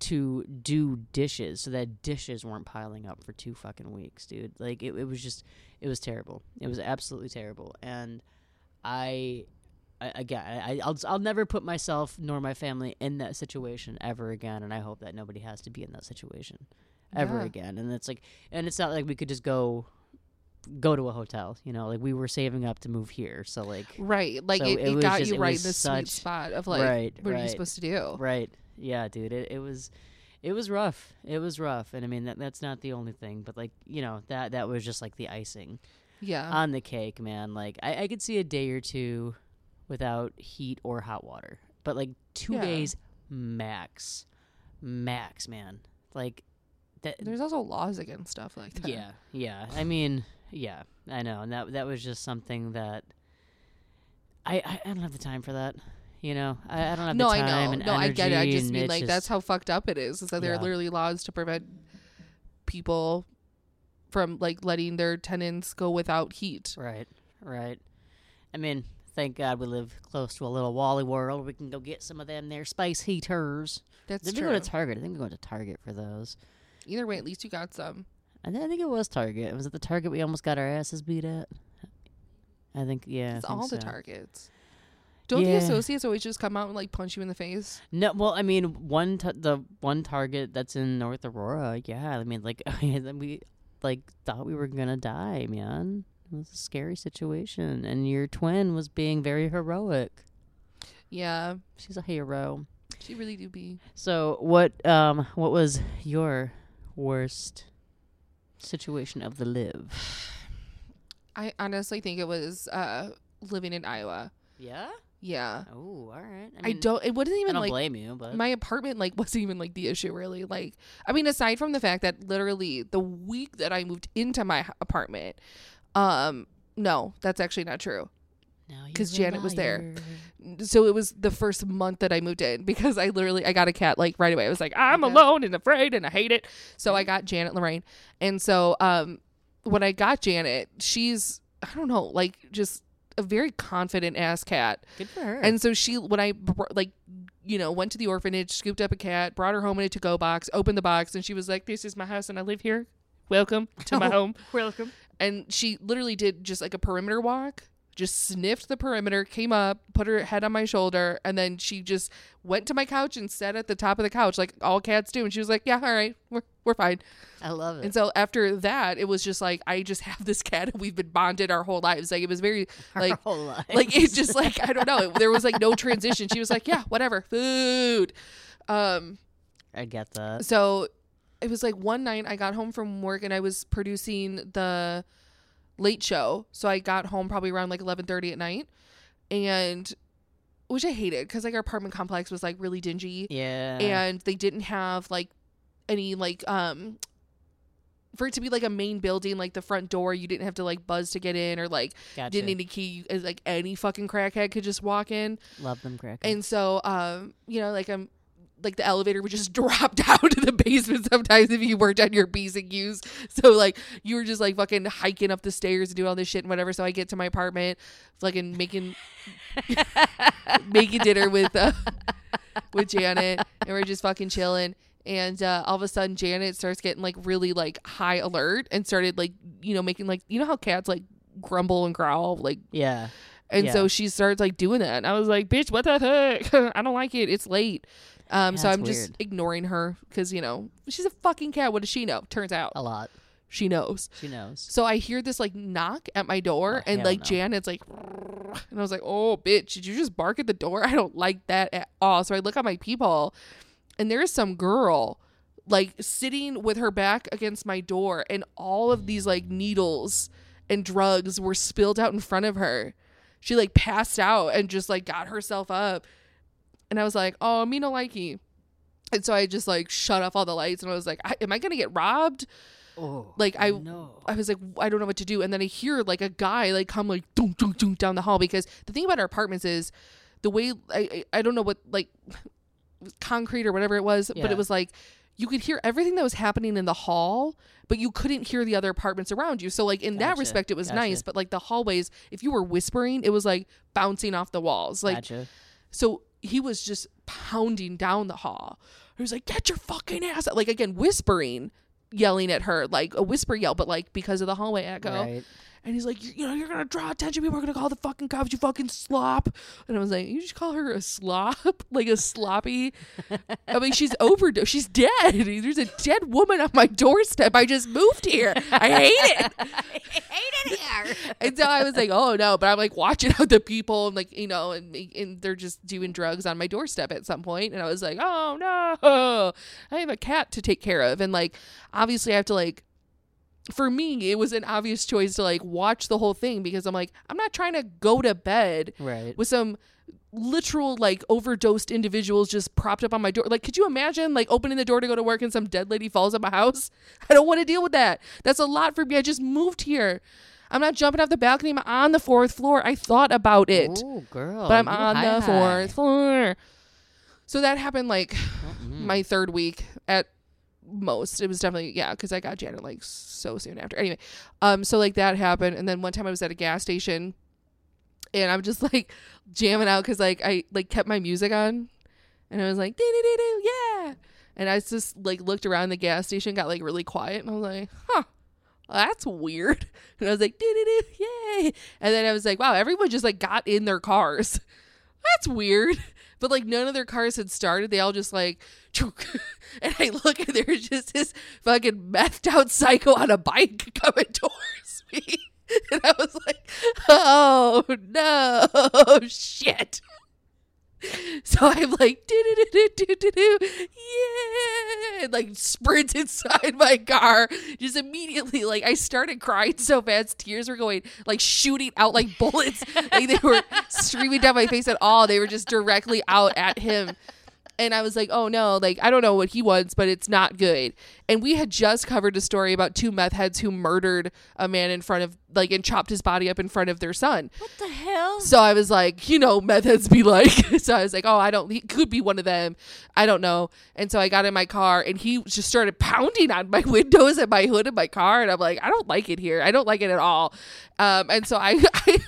to do dishes so that dishes weren't piling up for two fucking weeks, dude. Like it, it was just it was terrible. It was absolutely terrible. And I I, again, I, I'll I'll never put myself nor my family in that situation ever again, and I hope that nobody has to be in that situation ever Yeah. again. And it's like, and it's not like we could just go go to a hotel, you know, like we were saving up to move here, so like, Right. Like So it, it it, got just- you it right in the sweet spot of like right, what are you supposed to do? right, yeah, dude, it it was. It was rough. It was rough, and I mean that that's not the only thing, but like you know that that was just like the icing Yeah. on the cake, man. Like I, I could see a day or two without heat or hot water, but like two Yeah. days max, max, man. Like that. There's also laws against stuff like that. Yeah, yeah. I mean, yeah, I know, and that that was just something that I I, I don't have the time for that. You know, I, I don't have No, the I time know. and No, I get it. I just mean like just- that's how fucked up it is. Is that there Yeah. are literally laws to prevent people from like letting their tenants go without heat. right, right. I mean, thank God we live close to a little Wally World. We can go get some of them there space heaters. That's Did we true. go to Target? I think we went to Target for those. Either way, at least you got some. I, th- I think it was Target. Was it the Target we almost got our asses beat at? I think yeah. It's all the targets. Don't the associates always just come out and like punch you in the face? No, well, I mean, one t- the one Target that's in North Aurora. Yeah, I mean, like [LAUGHS] we like thought we were gonna die, man. It was a scary situation, and your twin was being very heroic. Yeah, She's a hero. she really do be. So, what um what was your worst situation of the live? [SIGHS] I honestly think it was uh living in Iowa. Yeah. Yeah, Oh, all right. I, mean, don't. It wasn't I even don't like blame you, but my apartment like [LAUGHS] wasn't even like the issue really like i mean aside from the fact that literally the week that i moved into my apartment um no that's actually not true Because Janet was there. so it was the first month that i moved in [LAUGHS] because i literally i got a cat like right away i was like i'm Okay. alone and afraid and i hate it so i got janet lorraine and so um when i got janet she's i don't know like just a very confident ass cat Good for her. and so she, when I like, you know, went to the orphanage, scooped up a cat, brought her home in a to-go box, opened the box, and she was like, "This is my house, and I live here. Welcome to my [LAUGHS] Oh. home." welcome. And she literally did just like a perimeter walk, just sniffed the perimeter, came up, put her head on my shoulder, and then she just went to my couch and sat at the top of the couch like all cats do. And she was like, "Yeah, all right, we're we're fine." I love it. And so after that, it was just like I just [LAUGHS] have this cat, and we've been bonded our whole lives. Like it was very like whole life. like it's just like I don't know. It, there was like no transition. She was like, "Yeah, whatever, food." Um, I get that. so it was like one night I got home from work and I was producing the late show. So I got home probably around like eleven thirty at night, and which I hated because like our apartment complex was like really dingy Yeah. and they didn't have like any like um for it to be like a main building like the front door you didn't have to like buzz to get in or like gotcha. didn't need a key like any fucking crackhead could just walk in love them crackers. and so um you know like i'm like the elevator would just [LAUGHS] drop down to the basement sometimes if you worked on your P's and Q's. So like you were just like fucking hiking up the stairs and doing all this shit and whatever. So I get to my apartment, fucking making [LAUGHS] making dinner with uh, with Janet, and we're just fucking chilling. And uh, all of a sudden, Janet starts getting like really like high alert and started like you know making like you know how cats like grumble and growl like Yeah. And Yeah. so she starts like doing that. And I was like, bitch, what the heck? [LAUGHS] I don't like it. It's late. Um, so Yeah, it's I'm just ignoring her because, you know, she's a fucking cat. What does she know? Turns out A lot. she knows. She knows. So I hear this like knock at my door Oh, and like no. Janet's like, [LAUGHS] and I was like, oh, bitch, did you just bark at the door? [LAUGHS] I don't like that at all. So I look at my peephole and there is some girl like sitting with her back against my door and all of these like needles and drugs were spilled out in front of her. She like passed out and just like got herself up. And I was like, oh, me no likey. And so I just like shut off all the lights and I was like, I, am I going to get robbed? Oh. Like, I- no. I was like, I don't know what to do. And then I hear like a guy like come like doom, doom, doom, down the hall because the thing about our apartments is the way I I, I don't know what like [LAUGHS] concrete or whatever it was, but it was like you could hear everything that was happening in the hall, but you couldn't hear the other apartments around you. So like in that respect, it was nice. But like the hallways, if you were whispering, it was like bouncing off the walls. Like gotcha. so he was just pounding down the hall. He was like, "Get your fucking ass!" out." Like again, whispering, yelling at her, like a whisper yell, but like because of the hallway echo. Right. And he's like, "You know, you're gonna draw attention. People are gonna call the fucking cops. You fucking slop." And I was like, "You just call her a slop, [LAUGHS] like a sloppy." I mean, she's overdosed. She's dead. [LAUGHS] There's a dead woman on my doorstep. I just moved here. I hate it. [LAUGHS] I hate it here. And so I was like, oh no, but I'm like watching out the people and like, you know, and, and they're just doing drugs on my doorstep at some point. And I was like, oh no, I have a cat to take care of. And like, obviously I have to like, for me, it was an obvious choice to like watch the whole thing because I'm like, I'm not trying to go to bed Right. with some literal like overdosed individuals just propped up on my door. Like, could you imagine like opening the door to go to work and some dead lady falls on my house? [LAUGHS] I don't want to deal with that. That's a lot for me. I just moved here. I'm not jumping off the balcony. I'm on the fourth floor. I thought about it, Oh, girl. but I'm on high the high. fourth floor. So that happened like Mm. my third week at most. It was definitely yeah, because I got Janet like so soon after. Anyway, um, so like that happened, and then one time I was at a gas station, and I'm just [LAUGHS] like jamming out because like I like kept my music on, and I was like doo doo doo yeah, and I just like looked around the gas station, got like really quiet, and I was like huh. That's weird. [LAUGHS] And I was like, doo doo doo, yay. And then I was like, wow, everyone just like got in their cars. [LAUGHS] That's weird. But like none of their cars had started. They all just like, [LAUGHS] and I look and there's just this fucking methed out psycho on a bike [LAUGHS] coming towards me. [LAUGHS] And I was like, oh no, shit. [LAUGHS] So I'm like, do do do do do do do, yeah, and like sprint inside my car. Just immediately, like I started crying so fast, tears were going like shooting out like bullets. like they were [LAUGHS] streaming down my face at all. They were just directly out at him. And I was like, oh no, like I don't know what he wants, but it's not good. And we had just covered a story about two meth heads who murdered a man in front of like and chopped his body up in front of their son. What the hell? So I was like, you know, meth heads be like. [LAUGHS] so I was like, oh, I don't. He could be one of them. I don't know. And so I got in my car, and he just started pounding on my [LAUGHS] windows and my hood of my car, and I'm like, I don't like it here. I don't like it at all. Um, and so I, [LAUGHS] I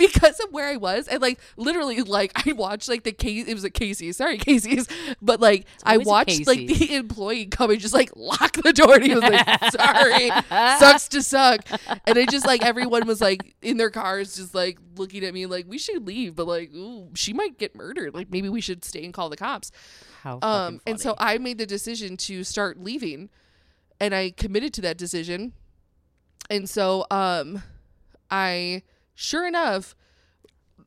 because of where I was, and like literally, like I watched like the case. It was a Casey. Sorry, Casey's. But like I watched like the employee come and just like lock the door, and he was like, sorry, [LAUGHS] sucks to suck. And it just like everyone was like in their cars, just like looking at me like we should leave, but like ooh, she might get murdered. Like maybe we should stay and call the cops. How Um, and so. I made the decision to start leaving, and I committed to that decision. And so, um, I sure enough,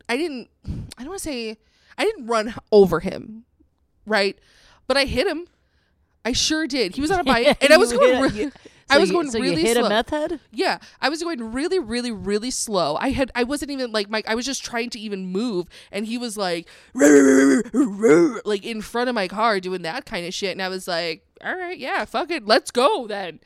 I didn't. I don't want to say I didn't run over him, right? But I hit him. I sure did. He was on a bike, [LAUGHS] and I was going. you- [LAUGHS] I so was you- going so really you hit slow. a meth head? Yeah, I was going really, really, really slow. I had, I wasn't even like, Mike. I was just trying to even move, and he was like, [LAUGHS] like in front of my car doing that kind of shit, and I was like, all right, yeah, fuck it, let's go then,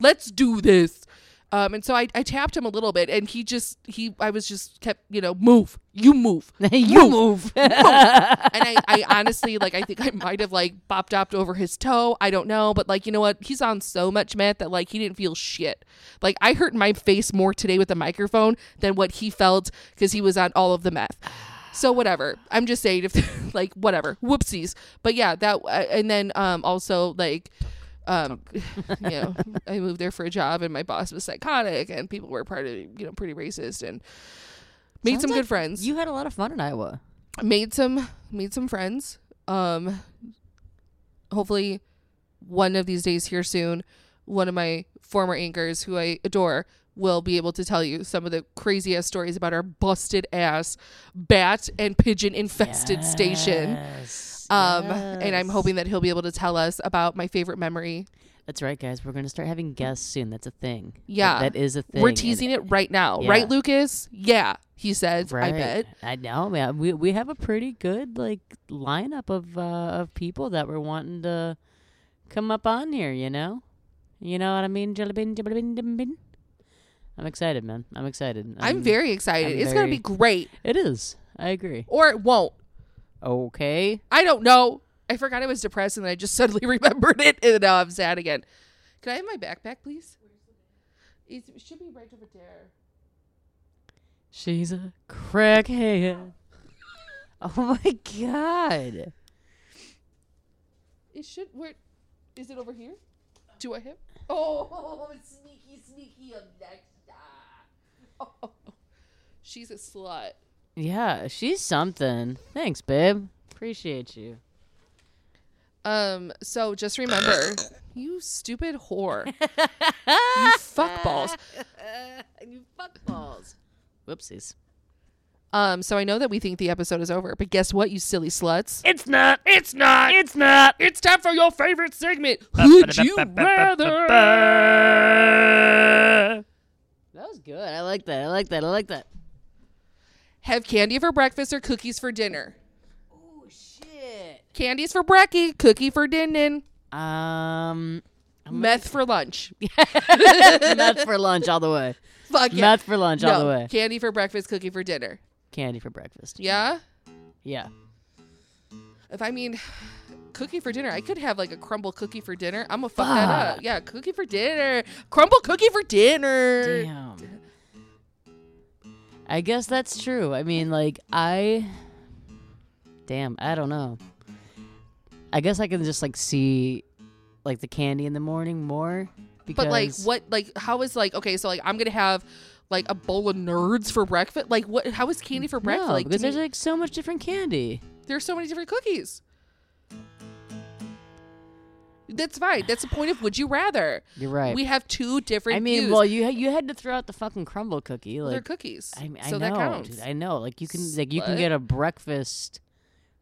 let's do this. Um, and so I, I tapped him a little bit, and he just he I was just kept you know move you move [LAUGHS] you move. and I, I honestly like I think I might have like bopped opped over his toe. I don't know, but like you know what? He's on so much meth that like he didn't feel shit. Like I hurt my face more today with the microphone than what he felt because he was on all of the meth. So whatever. I'm just saying if [LAUGHS] like whatever. Whoopsies. But yeah, that uh, and then um also like um [LAUGHS] you know I moved there for a job and my boss was psychotic and people were part of you know pretty racist and made Sounds some like good friends. You had a lot of fun in Iowa. made some made some friends. Um hopefully one of these days here soon one of my former anchors who i adore will be able to tell you some of the craziest stories about our busted ass bat and pigeon infested station. Yes, um and i'm hoping that he'll be able to tell us about my favorite memory That's right, guys. We're gonna start having guests soon. That's a thing. That- Yeah. that is a thing. we're and- teasing it right now Yeah. right lucas yeah he says Right. i bet I know, man. We we have a pretty good like lineup of uh, of people that were wanting to come up on here. You know, you know what I mean? I'm excited, man. I'm excited. i'm very excited I'm it's gonna be great It is. I agree. or it won't Okay. I don't know. I forgot I was depressed and then I just [LAUGHS] suddenly remembered it and now I'm sad again. Can I have my backpack, please? It's, it should be right over there. She's a crackhead. Oh my god. It should. Where is it over here? Do I have? Oh, oh sneaky, sneaky Alexa. Oh, [LAUGHS] she's a slut. Yeah, she's something. Thanks, babe. Appreciate you. Um. So just remember, [COUGHS] you stupid whore. [LAUGHS] you fuckballs. [LAUGHS] you fuckballs. Whoopsies. Um. So I know that we think the episode is over, but guess what, you silly sluts? It's not. It's not. It's not. It's time for your favorite segment. Would you rather That was good. I like that. I like that. I like that. Have candy for breakfast or cookies for dinner? Oh shit. Candies for brekkie, cookie for dinner, Um, meth for lunch. [LAUGHS] meth for lunch all the way. Fuck yeah. Meth for lunch all the way. candy for breakfast, cookie for dinner. Candy for breakfast. Yeah. Yeah. If I mean cookie for dinner, I could have like a crumble cookie for dinner. I'm gonna fuck that up. Yeah, cookie for dinner. Crumble cookie for dinner. Damn. I guess that's true. I mean, like I. Damn, I don't know. I guess I can just like see, like the candy in the morning more. Because But like what like how is like okay, so like I'm gonna have like a bowl of nerds for breakfast. Like what how is candy for breakfast? No, like to because me- there's like so much different candy. There's so many different cookies. That's fine. That's the point of would you rather. You're right. We have two different I mean, views. well, you had you had to throw out the fucking crumble cookie. they're cookies. I, I so know, that counts. I know. Like you can like you can Slut. get a breakfast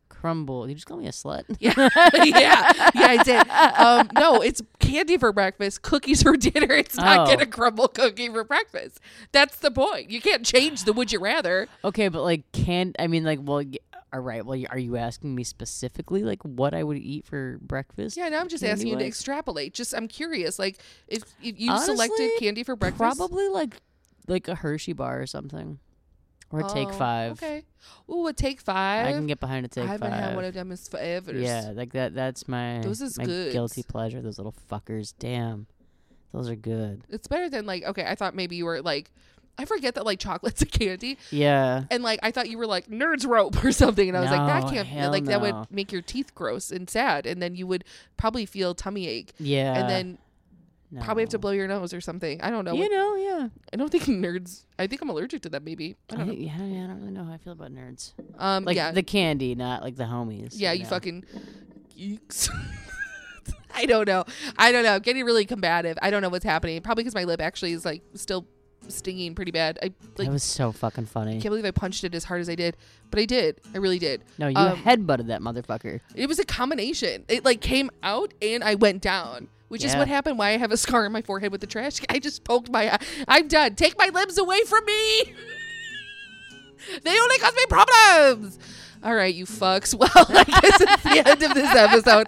crumble. You just call me a slut. yeah, [LAUGHS] yeah, yeah. I did. Um, no, it's candy for breakfast, cookies for dinner. It's not Oh. get a crumble cookie for breakfast. That's the point. You can't change the would you rather. Okay, but like, can I mean, like, well, y- all right. Well, are you asking me specifically, like, what I would eat for breakfast? Yeah, now I'm just asking you to extrapolate. Just I'm curious. Like if, if you Honestly, selected candy for breakfast, Probably like, like a Hershey bar or something, or a Take oh, five. Okay. Ooh, a take five. I can get behind a Take I haven't Five. had one of them in forever. yeah, like that. That's my Those is my good. guilty pleasure. Those little fuckers. Damn, those are good. It's better than like okay. I thought maybe you were like, I forget that like chocolate's [LAUGHS] a candy, Yeah. and like I thought you were like nerds rope or [LAUGHS] something, and I was like that can't like that would make your teeth gross and sad, and then you would probably feel tummy ache, Yeah. and then probably have to blow your nose or something. I don't know. You know, yeah. I don't think [LAUGHS] nerds. I think I'm allergic to them. Maybe I I don't know. yeah, yeah, I don't really know how I feel about nerds. Um, Like yeah, the candy, not like the homies. yeah, you know? fucking geeks. I don't know. I don't know. I'm getting really combative. I don't know what's happening. Probably because my lip actually is like still stinging pretty bad. I like that was so fucking funny. I can't believe I punched it as hard as I did, but I did. I really did. No, you Um, headbutted that motherfucker. It was a combination. It like came out and I went down, which is what happened. Why I have a scar on my forehead with the trash. I just poked my eye. I'm done. Take my limbs away from me. [LAUGHS] they only cause me problems. All right, you fucks. [LAUGHS] Well, I guess it's the end of this episode.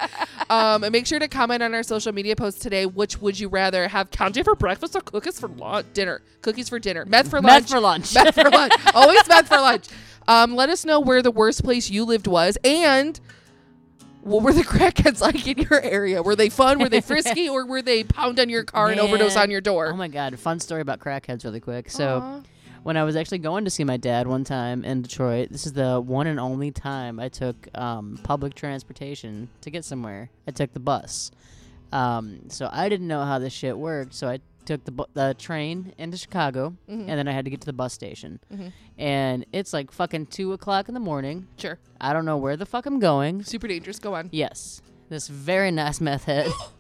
um, and make sure to comment on our social media posts today. Which would you rather have candy for breakfast or cookies for lunch? Dinner, cookies for dinner, meth for lunch, Meth for lunch. meth for lunch, [LAUGHS] always meth for lunch. Um, let us know where the worst place you lived was, and what were the [LAUGHS] crackheads like in your area? Were they fun? Were they frisky, or were they pound on your car and overdose on your door? Oh my god, fun story about crackheads really quick. So Aw. When I was actually going to see my dad one time in Detroit, this is the one and only time I took um, public transportation to get somewhere. I took the bus. Um, so I didn't know how this shit worked, so I took the bu- the train into Chicago, Mhm. and then I had to get to the bus station. Mhm. And it's like fucking two o'clock in the morning. sure, I don't know where the fuck I'm going. super dangerous. Go on. Yes, this very nice meth head [GASPS] [LAUGHS]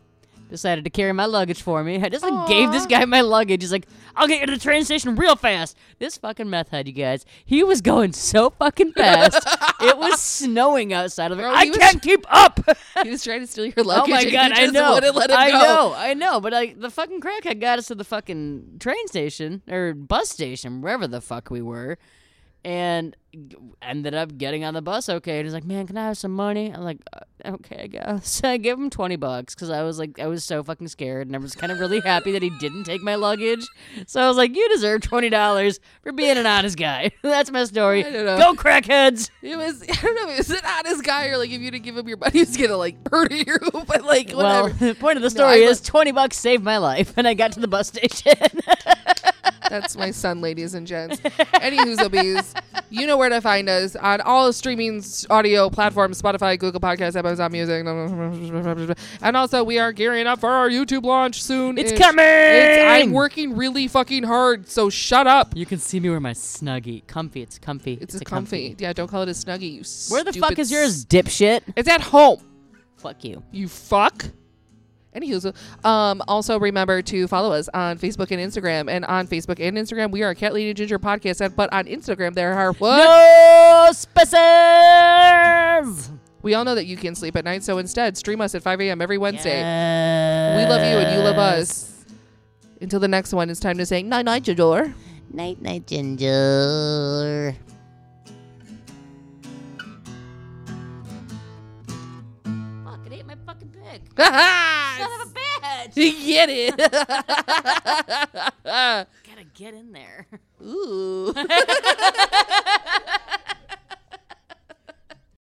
decided to carry my luggage for me. I just like gave this guy my luggage. He's like, "I'll get you to the train station real fast." This fucking meth head, you guys, he was going so fucking fast. it was [LAUGHS] snowing outside of it. I was- can't keep up. [LAUGHS] He was trying to steal your luggage. oh my god, I know. I go. know, I know. But like the fucking crackhead got us to the fucking train station or bus station, wherever the fuck we were. And ended up getting on the bus okay. And he's like, "Man, can I have some money?" I'm like, uh, "Okay, I guess." So [LAUGHS] I gave him twenty bucks because I was like, I was so fucking scared, and I was kind of really happy that he didn't take my luggage. So I was like, "You deserve twenty dollars for being an honest guy." [LAUGHS] That's my story. I don't know. Go crackheads! It was [LAUGHS] I don't know, it was an honest guy or like if you didn't give him your money, he's gonna like murder you? But like Well, whatever. the point of the story I is twenty bucks saved my life, and I got to the bus station. That's my son, ladies and gents. Any bees, you know where to find us on all streaming audio platforms: Spotify, Google Podcasts, Amazon Music, and also we are gearing up for our YouTube launch soon. It's coming! It's, I'm working really fucking hard, so shut up. You can see me wear my snuggie. Comfy. It's comfy. It's, a comfy. Yeah, don't call it a snuggie. You Where the fuck is yours, s- dipshit? It's at home. Fuck you. You fuck. Anywho, um, also remember to follow us on Facebook and Instagram. And on Facebook and Instagram, we are Cat Lady Ginger Podcast. And- But on Instagram, there are what? No spaces! We all know that you can sleep at night. So instead, stream us at 5 a.m. every Wednesday. Yes. We love you and you love us. Until the next one, it's time to say night night, Jador. Night, night, ginger. Fuck, it ate my fucking pig. [LAUGHS] To [LAUGHS] get it. [LAUGHS] [LAUGHS] Gotta get in there. Ooh.